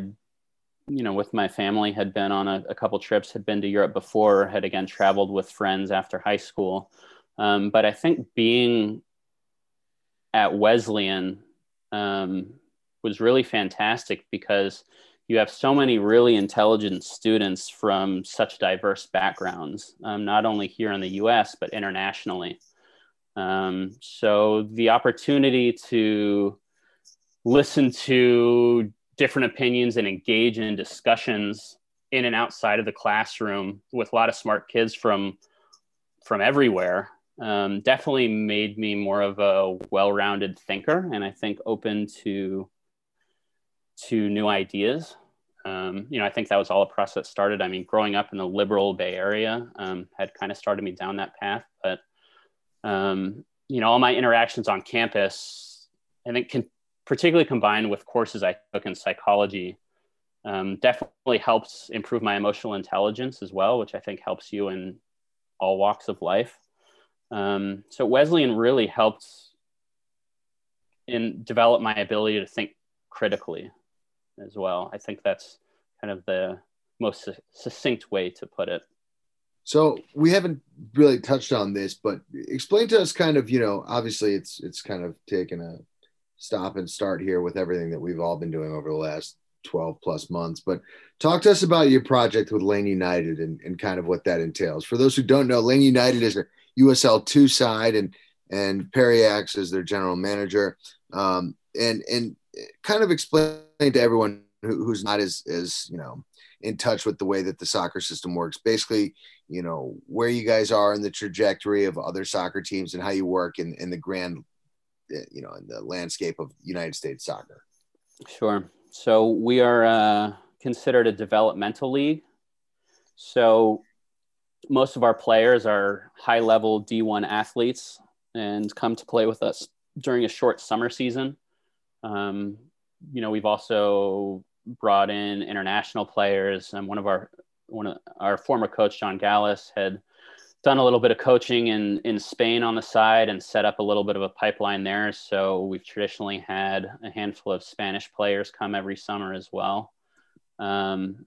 you know with my family had been on a, a couple trips had been to europe before had again traveled with friends after high school. Um, but i think being at wesleyan um, was really fantastic because you have so many really intelligent students from such diverse backgrounds, um, not only here in the US, but internationally. Um, so the opportunity to listen to different opinions and engage in discussions in and outside of the classroom with a lot of smart kids from from everywhere um, definitely made me more of a well-rounded thinker and i think open to to new ideas. Um, you know, I think that was all a process started. I mean, growing up in the liberal Bay Area um, had kind of started me down that path. But, um, you know, all my interactions on campus, I think, can, particularly combined with courses I took in psychology, um, definitely helps improve my emotional intelligence as well, which I think helps you in all walks of life. Um, so Wesleyan really helped in develop my ability to think critically as well. I think that's kind of the most succinct way to put it. So we haven't really touched on this, but explain to us kind of, you know, obviously it's it's kind of taken a stop and start here with everything that we've all been doing over the last 12 plus months. But talk to us about your project with Lane United and, and kind of what that entails. For those who don't know, Lane United is a USL two side and and Perry Axe is their general manager. Um, and and kind of explain to everyone who, who's not as as you know in touch with the way that the soccer system works. Basically, you know where you guys are in the trajectory of other soccer teams and how you work in in the grand, eh, you know, in the landscape of United States soccer. Sure. So we are uh, considered a developmental league. So most of our players are high level D1 athletes and come to play with us during a short summer season. Um, you know, we've also brought in international players. And one of our one of our former coach John Galas had done a little bit of coaching in in Spain on the side and set up a little bit of a pipeline there. So we've traditionally had a handful of Spanish players come every summer as well. Um,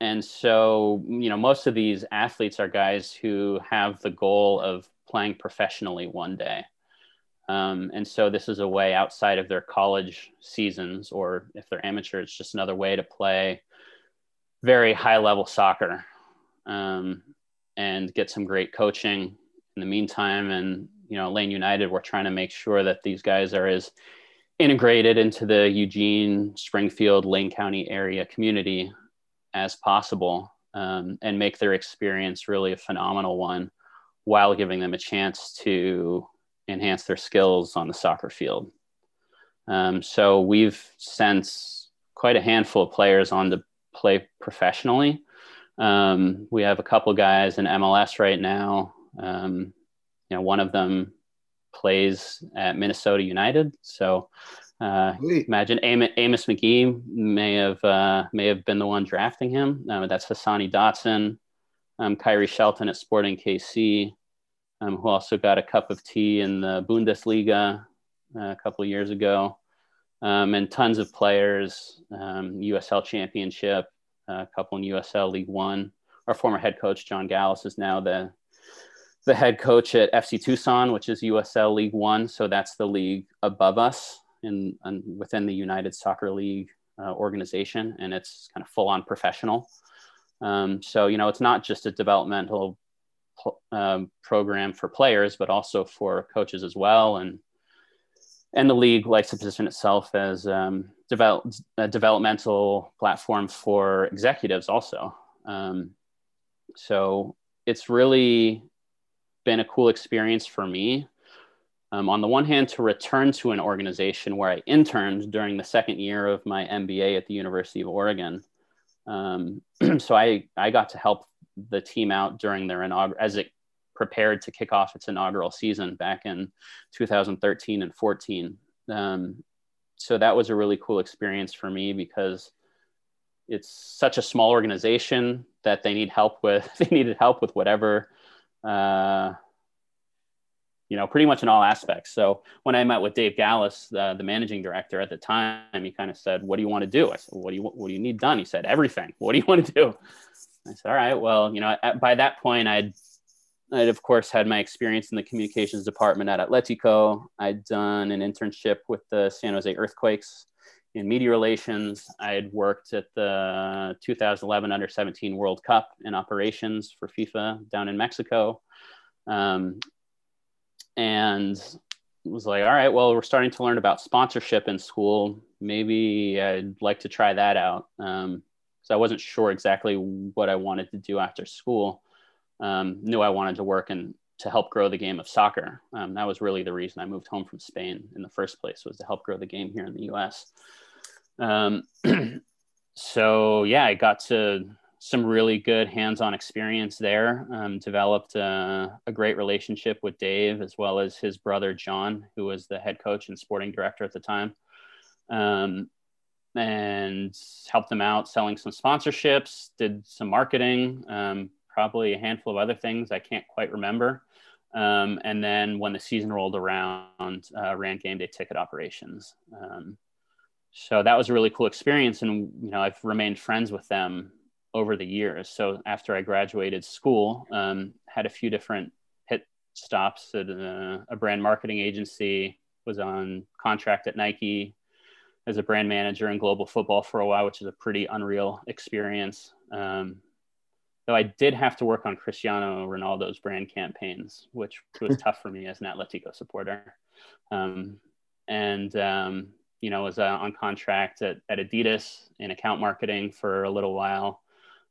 and so, you know, most of these athletes are guys who have the goal of playing professionally one day. Um, and so this is a way outside of their college seasons, or if they're amateur, it's just another way to play very high level soccer um, and get some great coaching in the meantime. And, you know, Lane United, we're trying to make sure that these guys are as integrated into the Eugene, Springfield, Lane County area community as possible um, and make their experience really a phenomenal one while giving them a chance to enhance their skills on the soccer field. Um, so we've sent quite a handful of players on to play professionally. Um, we have a couple guys in MLS right now. Um, you know, one of them plays at Minnesota United. So uh, imagine Amos, Amos, Magee may have uh, may have been the one drafting him. Uh, that's Hassani Dotson, um, Khiry Shelton at Sporting KC um, who also got a cup of tea in the Bundesliga uh, a couple of years ago, um, and tons of players, um, USL Championship, a couple in USL League One. Our former head coach John Galas is now the the head coach at FC Tucson, which is USL League One. So that's the league above us in within the United Soccer League uh, organization, and it's kind of full on professional. Um, so you know, it's not just a developmental um, program for players, but also for coaches as well. And and the league likes to position itself as um, develop, a developmental platform for executives also. Um, so it's really been a cool experience for me. Um, on the one hand, to return to an organization where I interned during the second year of my MBA at the University of Oregon. Um, (clears throat) so I, I got to help the team out during their inaugural as it prepared to kick off its inaugural season back in 2013 and 14. Um, so that was a really cool experience for me because it's such a small organization that they need help with. (laughs) They needed help with whatever, uh, you know, pretty much in all aspects. So when I met with Dave Galas, the managing director at the time, he kind of said, "What do you want to do?" I said, "What do you What do you need done?" He said, "Everything. What do you want to do?" I said, all right, well, you know, at, by that point, I'd, I'd of course had my experience in the communications department at Atletico. I'd done an internship with the San Jose Earthquakes in media relations. I had worked at the 2011 Under 17 World Cup in operations for FIFA down in Mexico. Um, and was like, all right, well, we're starting to learn about sponsorship in school. Maybe I'd like to try that out. Um, so I wasn't sure exactly what I wanted to do after school. Um, knew I wanted to work and to help grow the game of soccer. Um, that was really the reason I moved home from Spain in the first place was to help grow the game here in the U.S. Um, (clears throat) so yeah, I got to some really good hands-on experience there. Um, developed a, a, great relationship with Dave as well as his brother John, who was the head coach and sporting director at the time, um, and helped them out selling some sponsorships. Did some marketing, um, probably a handful of other things I can't quite remember. Um, and then when the season rolled around, uh, ran game day ticket operations. Um, so that was a really cool experience, and you know I've remained friends with them over the years. So after I graduated school, um, had a few different hit stops at a, a, brand marketing agency, was on contract at Nike as a brand manager in global football for a while, which is a pretty unreal experience. Um, though I did have to work on Cristiano Ronaldo's brand campaigns, which was (laughs) tough for me as an Atletico supporter. Um, and um, you know, was uh, on contract at, at Adidas in account marketing for a little while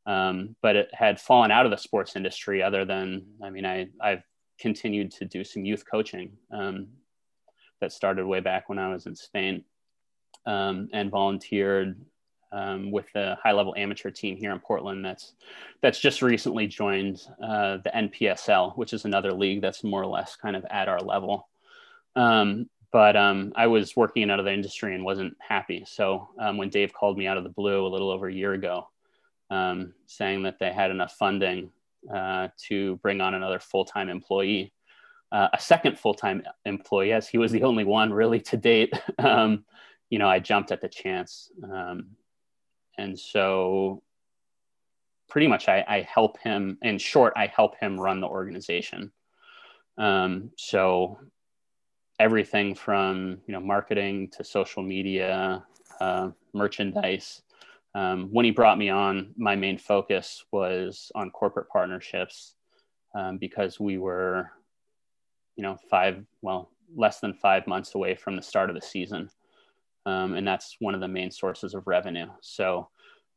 um, but it had fallen out of the sports industry. Other than, I mean, I I've continued to do some youth coaching um, that started way back when I was in Spain, um, and volunteered um, with the high level amateur team here in Portland. That's that's just recently joined uh, the NPSL, which is another league that's more or less kind of at our level. Um, but um, I was working in another industry and wasn't happy. So um, when Dave called me out of the blue a little over a year ago, um, saying that they had enough funding uh, to bring on another full-time employee, uh, a second full-time employee, as he was the only one really to date. (laughs) um, you know, I jumped at the chance, um, and so pretty much I, I, help him. In short, I help him run the organization. Um, so everything from you know marketing to social media, uh, merchandise um, when he brought me on, my main focus was on corporate partnerships um, because we were, you know, five, well, less than five months away from the start of the season. Um, and that's one of the main sources of revenue. So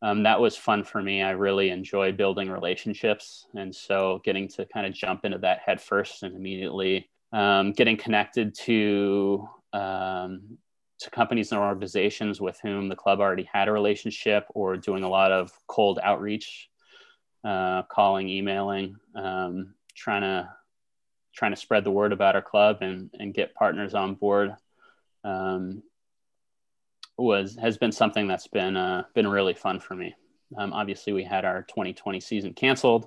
um, that was fun for me. I really enjoy building relationships. And so getting to kind of jump into that head first and immediately um, getting connected to um, to companies and organizations with whom the club already had a relationship or doing a lot of cold outreach, uh, calling, emailing, um, trying to trying to spread the word about our club and, and get partners on board um, was has been something that's been uh, been really fun for me. Um, obviously, we had our 2020 season canceled,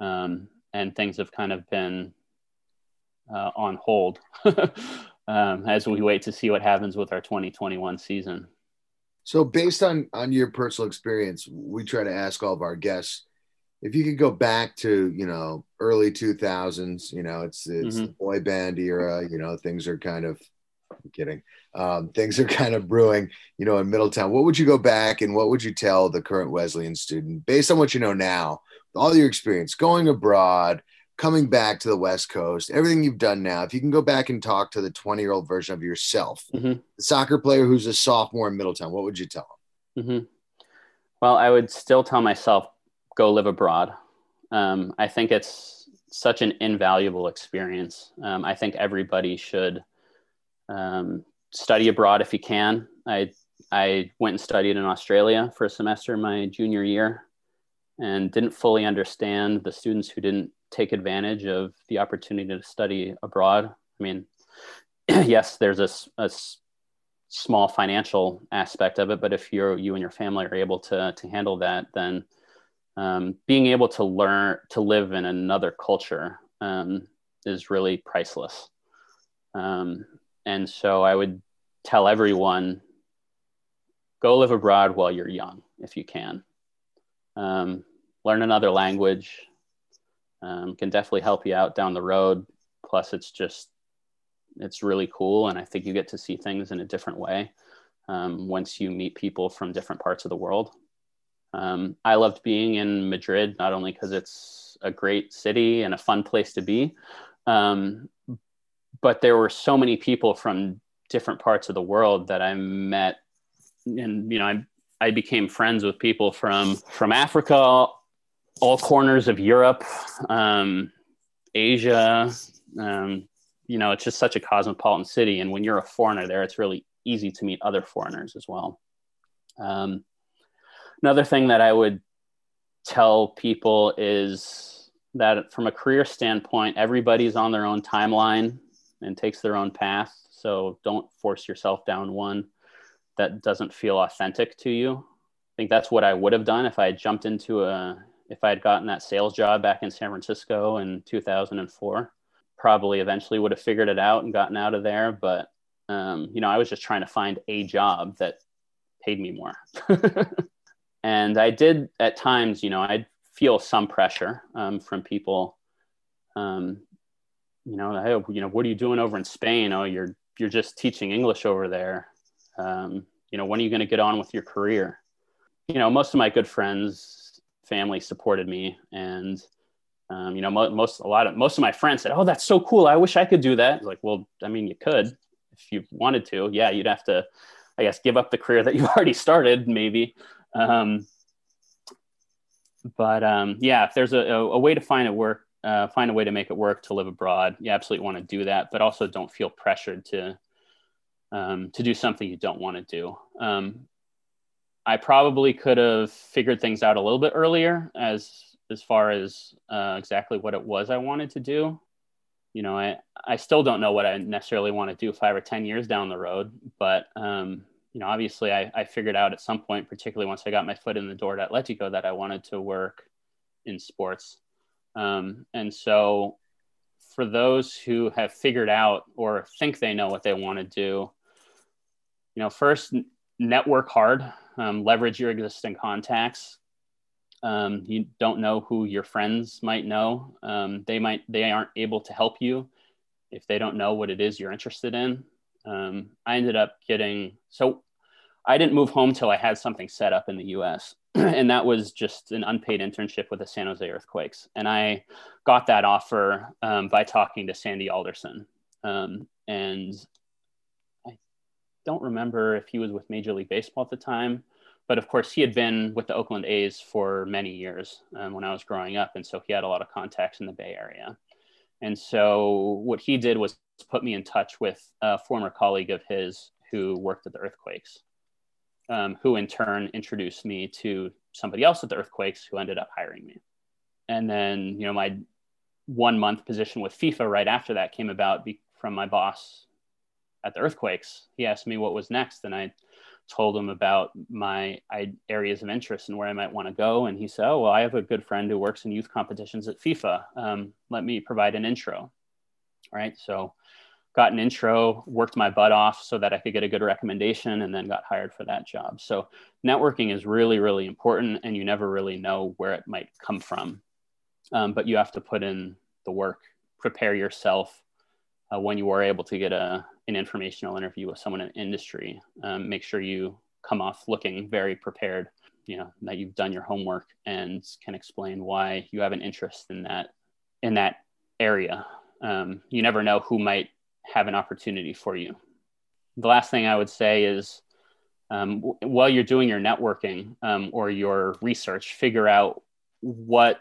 um, and things have kind of been uh, on hold (laughs) um, as we wait to see what happens with our 2021 season. So, based on on your personal experience, we try to ask all of our guests if you could go back to you know early 2000s. You know, it's it's mm-hmm. the boy band era. You know, things are kind of. I'm kidding. Um, things are kind of brewing, you know, in Middletown. What would you go back and what would you tell the current Wesleyan student based on what you know now, all your experience going abroad, coming back to the West Coast, everything you've done now, if you can go back and talk to the 20 year old version of yourself, mm-hmm. the soccer player who's a sophomore in Middletown, what would you tell him? Mm-hmm. Well, I would still tell myself, go live abroad. Um, I think it's such an invaluable experience. Um, I think everybody should um, study abroad if you can. I I went and studied in Australia for a semester my junior year and didn't fully understand the students who didn't take advantage of the opportunity to study abroad. I mean, (clears throat) yes, there's a, a small financial aspect of it, but if you're you and your family are able to to handle that, then um, being able to learn to live in another culture um, is really priceless. Um, and so I would tell everyone go live abroad while you're young if you can. Um, learn another language, um, can definitely help you out down the road. Plus, it's just it's really cool, and I think you get to see things in a different way. um, once you meet people from different parts of the world. Um, I loved being in Madrid, not only because it's a great city and a fun place to be, um, but there were so many people from different parts of the world that I met, and you know, I I became friends with people from from Africa, all corners of Europe, um, Asia. Um, you know, it's just such a cosmopolitan city, and when you're a foreigner there, it's really easy to meet other foreigners as well. Um, another thing that I would tell people is that from a career standpoint, everybody's on their own timeline and takes their own path. So don't force yourself down one that doesn't feel authentic to you. I think that's what I would have done if I had jumped into a, if I had gotten that sales job back in San Francisco in 2004. Probably eventually would have figured it out and gotten out of there. But, um, you know, I was just trying to find a job that paid me more. (laughs) and I did at times, you know, I'd feel some pressure um, from people. Um, you know, hey, you know, what are you doing over in Spain? Oh, you're you're just teaching English over there. Um, you know, when are you going to get on with your career? You know, most of my good friends, family supported me, and um, you know, mo- most a lot of most of my friends said, "Oh, that's so cool! I wish I could do that." like, well, I mean, you could if you wanted to. Yeah, you'd have to, I guess, give up the career that (laughs) you already started, maybe. Um, but um, yeah, if there's a, a, way to find it work, uh, find a way to make it work to live abroad, you absolutely want to do that. But also, don't feel pressured to um, to do something you don't want to do. Um, I probably could have figured things out a little bit earlier as as far as uh, exactly what it was I wanted to do. You know, I, I still don't know what I necessarily want to do five or 10 years down the road, but um, you know, obviously I, I figured out at some point, particularly once I got my foot in the door at Atletico, that I wanted to work in sports. Um, and so for those who have figured out or think they know what they want to do, you know, first network hard, um, leverage your existing contacts. Um, you don't know who your friends might know. Um, they might, they aren't able to help you if they don't know what it is you're interested in um, I ended up getting so I didn't move home till I had something set up in the US. (clears throat) and that was just an unpaid internship with the San Jose Earthquakes. And I got that offer um, by talking to Sandy Alderson. Um, and don't remember if he was with Major League Baseball at the time, but of course, he had been with the Oakland A's for many years um, when I was growing up. And so he had a lot of contacts in the Bay Area. And so what he did was put me in touch with a former colleague of his who worked at the earthquakes, um, who in turn introduced me to somebody else at the earthquakes who ended up hiring me. And then, you know, my one month position with FIFA right after that came about be- from my boss at the earthquakes. He asked me what was next, and I told him about my I, areas of interest and where I might want to go. And he said, "Oh, well, I have a good friend who works in youth competitions at FIFA. Um, let me provide an intro." Right. So, got an intro, worked my butt off so that I could get a good recommendation, and then got hired for that job. So, networking is really, really important, and you never really know where it might come from. Um, but you have to put in the work, prepare yourself. Uh, when you are able to get a, an informational interview with someone in industry. Um, make sure you come off looking very prepared, you know, that you've done your homework and can explain why you have an interest in that in that area. Um, you never know who might have an opportunity for you. The last thing I would say is um, w- while you're doing your networking um, or your research, figure out what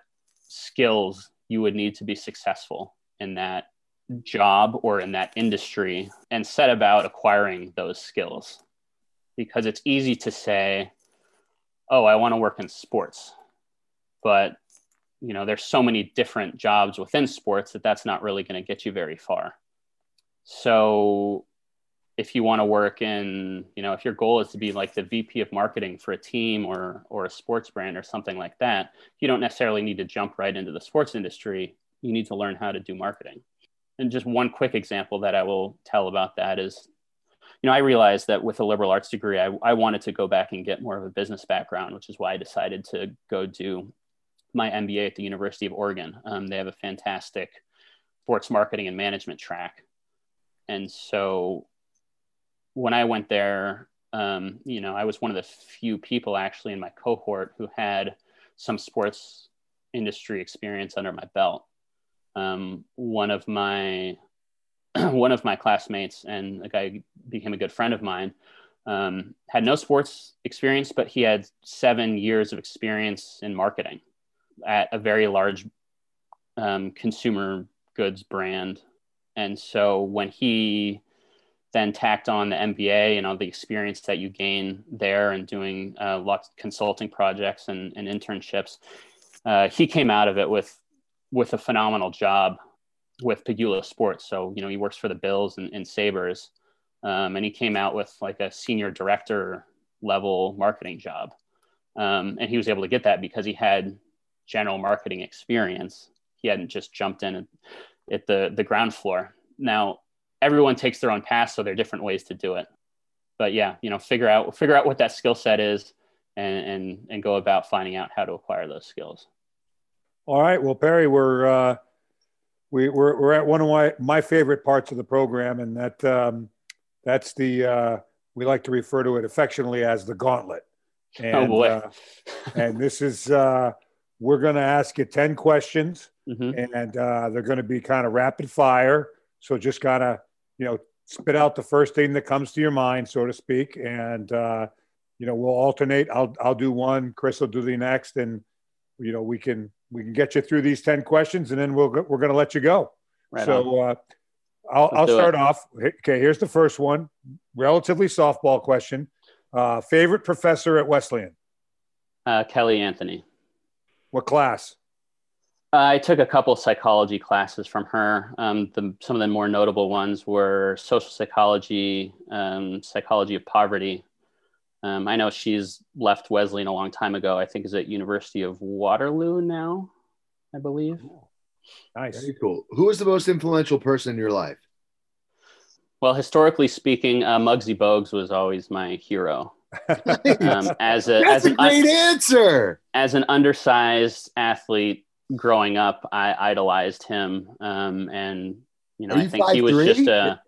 skills you would need to be successful in that job or in that industry and set about acquiring those skills. Because it's easy to say oh i want to work in sports. But you know there's so many different jobs within sports that that's not really going to get you very far. So if you want to work in you know if your goal is to be like the vp of marketing for a team or or a sports brand or something like that you don't necessarily need to jump right into the sports industry. You need to learn how to do marketing and just one quick example that I will tell about that is, you know, I realized that with a liberal arts degree, I, I wanted to go back and get more of a business background, which is why I decided to go do my MBA at the University of Oregon. Um, they have a fantastic sports marketing and management track. And so when I went there, Um, you know, I was one of the few people actually in my cohort who had some sports industry experience under my belt. Um, one of my (clears throat) one of my classmates and a guy became a good friend of mine um, had no sports experience, but he had seven years of experience in marketing at a very large um, consumer goods brand. And so when he then tacked on the MBA and all the experience that you gain there and doing uh, lots of consulting projects and, and internships, uh, he came out of it with with a phenomenal job with Pegula Sports. So you know he works for the Bills and, and Sabres, um, and he came out with like a senior director level marketing job, um, and he was able to get that because he had general marketing experience. He hadn't just jumped in at the the ground floor. Now everyone takes their own path, so there are different ways to do it. But yeah, you know, figure out figure out what that skill set is, and and and go about finding out how to acquire those skills. All right. Well, Perry, we're uh, we, we're we're at one of my my favorite parts of the program, and that um, that's the uh, we like to refer to it affectionately as the gauntlet. (laughs) Oh, and, oh boy! uh, and this is uh, we're going to ask you ten questions, mm-hmm. and uh, they're going to be kind of rapid fire. So just kind of you know spit out the first thing that comes to your mind, so to speak, and uh, you know we'll alternate. I'll I'll do one, Chris will do the next, and you know we can we can get you through these ten questions, and then we'll we're going to let you go. Right so uh, I'll, I'll start it. off. Okay, here's the first one. Relatively softball question. Uh, favorite professor at Wesleyan? Uh, Kelly Anthony. What class? I took a couple psychology classes from her. Um, the, some of the more notable ones were social psychology, um, psychology of poverty. Um, I know she's left Wesleyan a long time ago. I think is at University of Waterloo now, I believe. Nice. Very cool. Who was the most influential person in your life? Well, historically speaking, uh, Muggsy Bogues was always my hero. (laughs) um, as a, That's as a great un- answer. As an undersized athlete, growing up, I idolized him, um, and you know, I think he was just a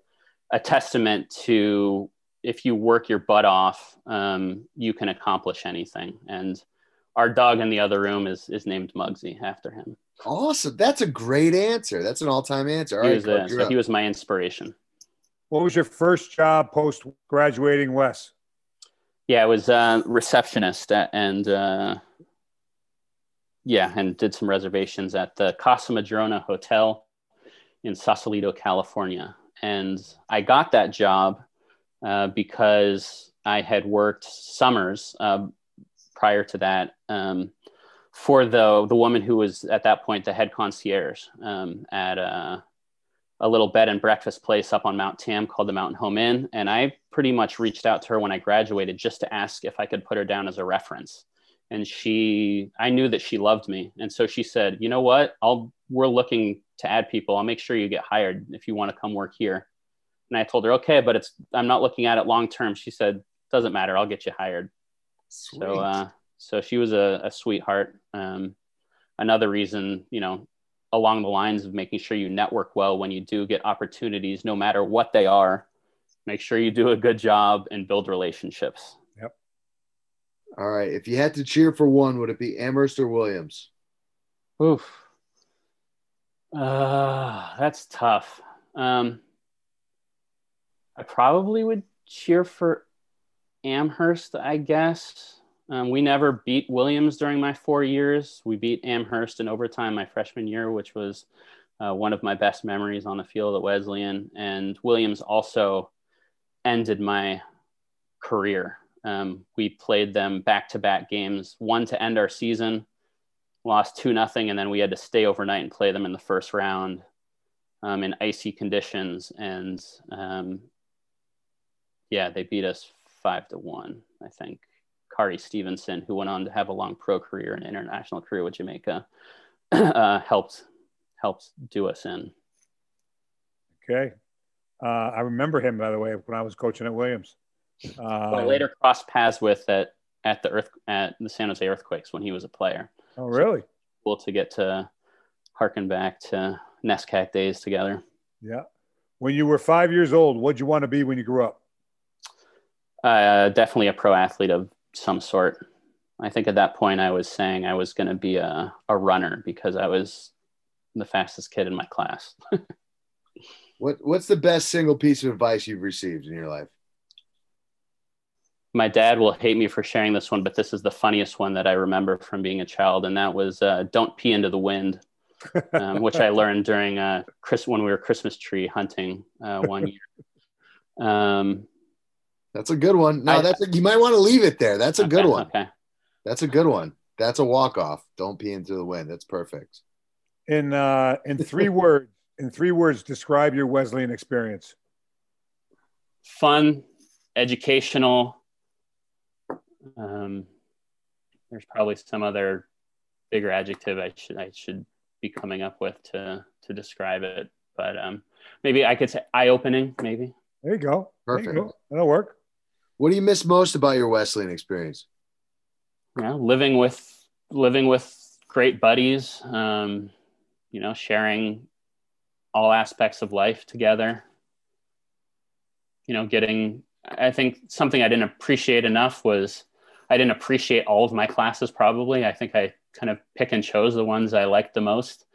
a testament to if you work your butt off, um, you can accomplish anything. And our dog in the other room is is named Muggsy after him. Awesome, that's a great answer. That's an all time answer. All he, right, was a, so he was my inspiration. What was your first job post graduating, Wes? Yeah, I was a receptionist at, and uh, yeah, and did some reservations at the Casa Madrona Hotel in Sausalito, California. And I got that job uh, because I had worked summers uh, prior to that um, for the the woman who was at that point the head concierge um, at a, a, little bed and breakfast place up on Mount Tam called the Mountain Home Inn. And I pretty much reached out to her when I graduated just to ask if I could put her down as a reference. And she i knew that she loved me. And so she said you know what? I'll we're looking to add people. I'll make sure you get hired if you want to come work here and i told her okay but it's i'm not looking at it long term she said doesn't matter i'll get you hired Sweet. so uh so she was a, a sweetheart um another reason you know along the lines of making sure you network well when you do get opportunities no matter what they are make sure you do a good job and build relationships Yep. all right. If you had to cheer for one, would it be Amherst or Williams? Oof. Uh, that's tough. Um, I probably would cheer for Amherst, I guess. Um, we never beat Williams during my four years. We beat Amherst in overtime my freshman year, which was uh, one of my best memories on the field at Wesleyan. And Williams also ended my career um, we played them back to back games, one to end our season, lost 2 nothing, and then we had to stay overnight and play them in the first round um, in icy conditions. And um, yeah, they beat us 5 to 1, I think. Khari Stephenson, who went on to have a long pro career and international career with Jamaica, (clears throat) uh, helped helped do us in. Okay. Uh, I remember him, by the way, when I was coaching at Williams. Um, I later crossed paths with at at the earth at the San Jose Earthquakes when he was a player. Oh, really? So cool to get to harken back to NESCAC days together. Yeah. When you were five years old, what'd you want to be when you grew up? Uh, definitely a pro athlete of some sort. I think at that point I was saying I was going to be a, a runner because I was the fastest kid in my class. (laughs) what What's the best single piece of advice you've received in your life? My dad will hate me for sharing this one, but this is the funniest one that I remember from being a child, and that was uh, "Don't pee into the wind," um, which I learned during uh, Chris when we were Christmas tree hunting uh, one year. Um, that's a good one. No, I, that's a, you might want to leave it there. That's a okay, good one. Okay. That's a good one. That's a walk off. Don't pee into the wind. That's perfect. In uh, in three (laughs) words, in three words, describe your Wesleyan experience. Fun, educational. Um, there's probably some other bigger adjective I should I should be coming up with to to describe it, but um, maybe I could say eye opening. Maybe. There you go. Perfect. You go. That'll work. What do you miss most about your Wesleyan experience? you know, living with living with great buddies, um, you know, sharing all aspects of life together. You know, getting I think something I didn't appreciate enough was I didn't appreciate all of my classes probably. I think I kind of pick and chose the ones I liked the most.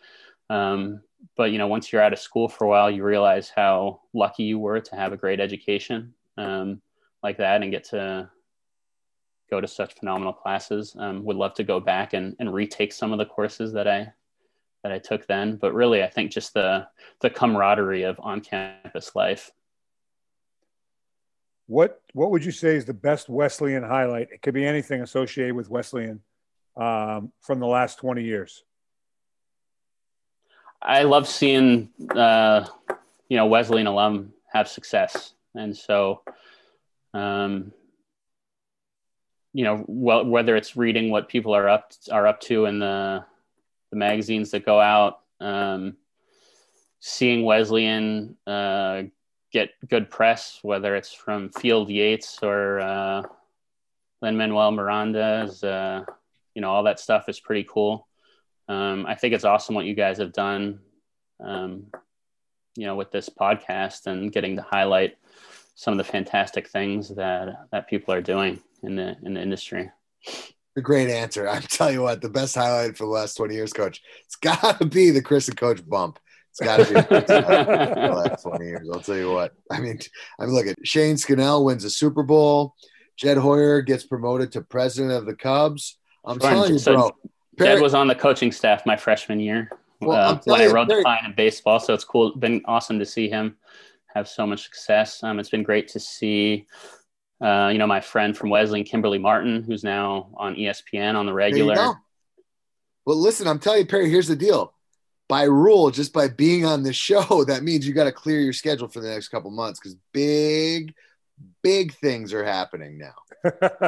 Um, but you know, once you're out of school for a while, you realize how lucky you were to have a great education um, like that and get to go to such phenomenal classes. Um, would love to go back and, and retake some of the courses that I that I took then. But really, I think just the the camaraderie of on campus life. What what would you say is the best Wesleyan highlight? It could be anything associated with Wesleyan um, from the last twenty years. I love seeing uh, you know Wesleyan alum have success, and so um, you know, well, whether it's reading what people are up are up to in the the magazines that go out, um, seeing Wesleyan uh, get good press, whether it's from Field Yates or uh, Manuel Miranda's, uh, you know, all that stuff is pretty cool. Um, I think it's awesome what you guys have done, um, you know, with this podcast and getting to highlight some of the fantastic things that that people are doing in the in the industry. A great answer. I tell you what, the best highlight for the last 20 years, coach. It's gotta be the Chris and Coach bump. It's gotta be the (laughs) last 20 years. I'll tell you what. I mean, I mean, look at Shane Scannell wins a Super Bowl. Jed Hoyer gets promoted to president of the Cubs. I'm telling you, so bro. Jed was on the coaching staff my freshman year well, uh, when I rode the pine in baseball. So it's cool. Been awesome to see him have so much success. Um, it's been great to see uh, you know, my friend from Wesleyan, Kimberly Martin, who's now on ESPN on the regular. Well, listen, I'm telling you, Perry, here's the deal. By rule, just by being on the show, (laughs) that means you got to clear your schedule for the next couple months because big, big things are happening now.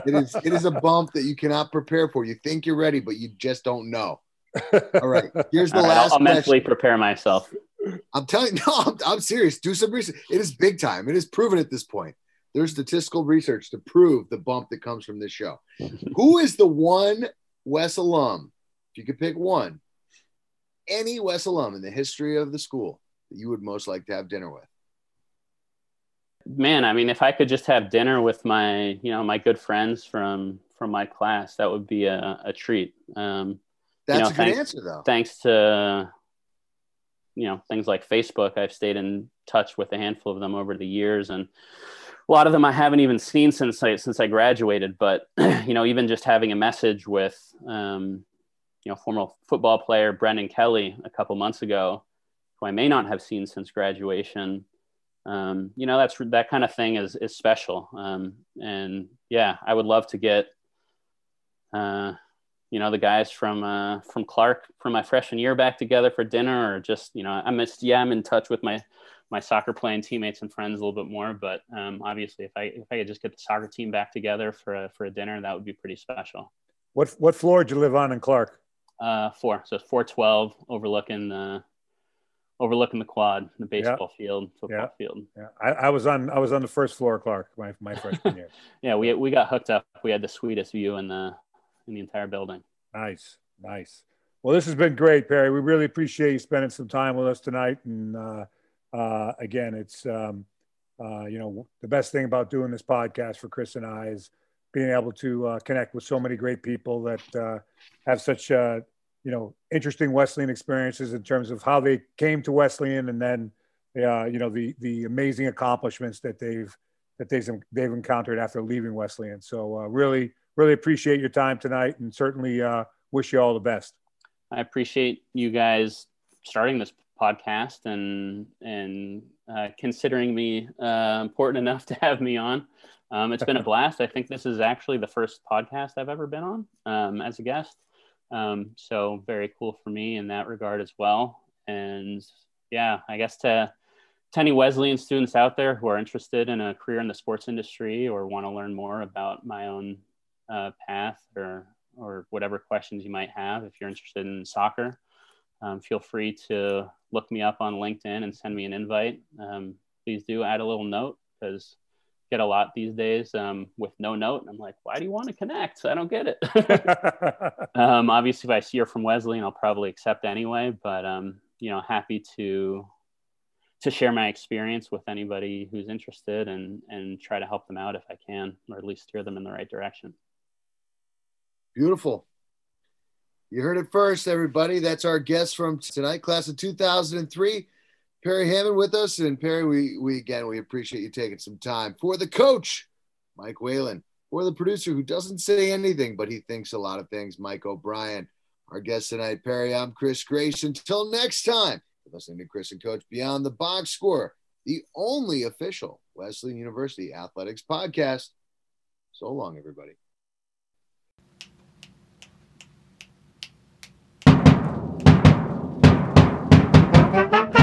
it is it is a (laughs) bump that you cannot prepare for. You think you're ready, but you just don't know. All right. (laughs) Here's the All right, last. I'll, I'll mentally prepare myself. I'm telling you, (laughs) no, I'm, I'm serious. Do some research. It is big time. It is proven at this point. There's statistical research to prove the bump that comes from this show. (laughs) Who is the one Wes alum, if you could pick one, any Wes alum in the history of the school that you would most like to have dinner with? Man, I mean, if I could just have dinner with my, you know, my good friends from from my class, that would be a, a treat. Um, That's you know, a good thanks, answer, though. Thanks to you know things like Facebook, I've stayed in touch with a handful of them over the years, and a lot of them I haven't even seen since I since I graduated. But (clears throat) you know, even just having a message with um, you know former football player Brendan Kelly a couple months ago, who I may not have seen since graduation. Um, you know, that's that kind of thing is is special. Um, and yeah, I would love to get. Uh, you know the guys from uh, from Clark from my freshman year back together for dinner, or just you know I missed yeah I'm in touch with my my soccer playing teammates and friends a little bit more. But um, obviously, if I if I could just get the soccer team back together for a, for a dinner, that would be pretty special. What what floor did you live on in Clark? Uh, four. So four twelve, overlooking the overlooking the quad, the baseball yeah. field, football yeah. field. Yeah, I, I, was on I was on the first floor, Clark, my my freshman year. (laughs) yeah, we we got hooked up. We had the sweetest view in the in the entire building. Nice, nice. Well, this has been great, Perry. We really appreciate you spending some time with us tonight and. Uh, uh, again, it's um, uh, you know, the best thing about doing this podcast for Chris and I is being able to uh, connect with so many great people that uh, have such, uh, you know, interesting Wesleyan experiences in terms of how they came to Wesleyan and then, you know, the the amazing accomplishments that they've that they've they've encountered after leaving Wesleyan. So really, really appreciate your time tonight, and certainly uh, wish you all the best. I appreciate you guys starting this podcast and and uh, considering me uh, important enough (laughs) to have me on. Um, it's been a (laughs) blast. I think this is actually the first podcast I've ever been on um, as a guest. Um, so very cool for me in that regard as well. And yeah, I guess to, to any Wesleyan students out there who are interested in a career in the sports industry or want to learn more about my own uh, path or or whatever questions you might have, if you're interested in soccer, um, feel free to look me up on LinkedIn and send me an invite. Um, please do add a little note because get a lot these days um, with no note. I'm like, why do you want to connect? I don't get it. (laughs) (laughs) um, obviously, if I see you're from Wesleyan, I'll probably accept anyway. But um, you know, happy to to share my experience with anybody who's interested and and try to help them out if I can, or at least steer them in the right direction. Beautiful. You heard it first, everybody. That's our guest from tonight, class of 2003. Perry Hammond with us. And Perry, we, we again, we appreciate you taking some time for the coach, Mike Whalen, for the producer who doesn't say anything, but he thinks a lot of things, Mike O'Brien. Our guest tonight, Perry, I'm Chris Grace. Until next time, listening to Chris and Coach Beyond the Box Score, the only official Wesleyan University athletics podcast. So long, everybody. Thank you.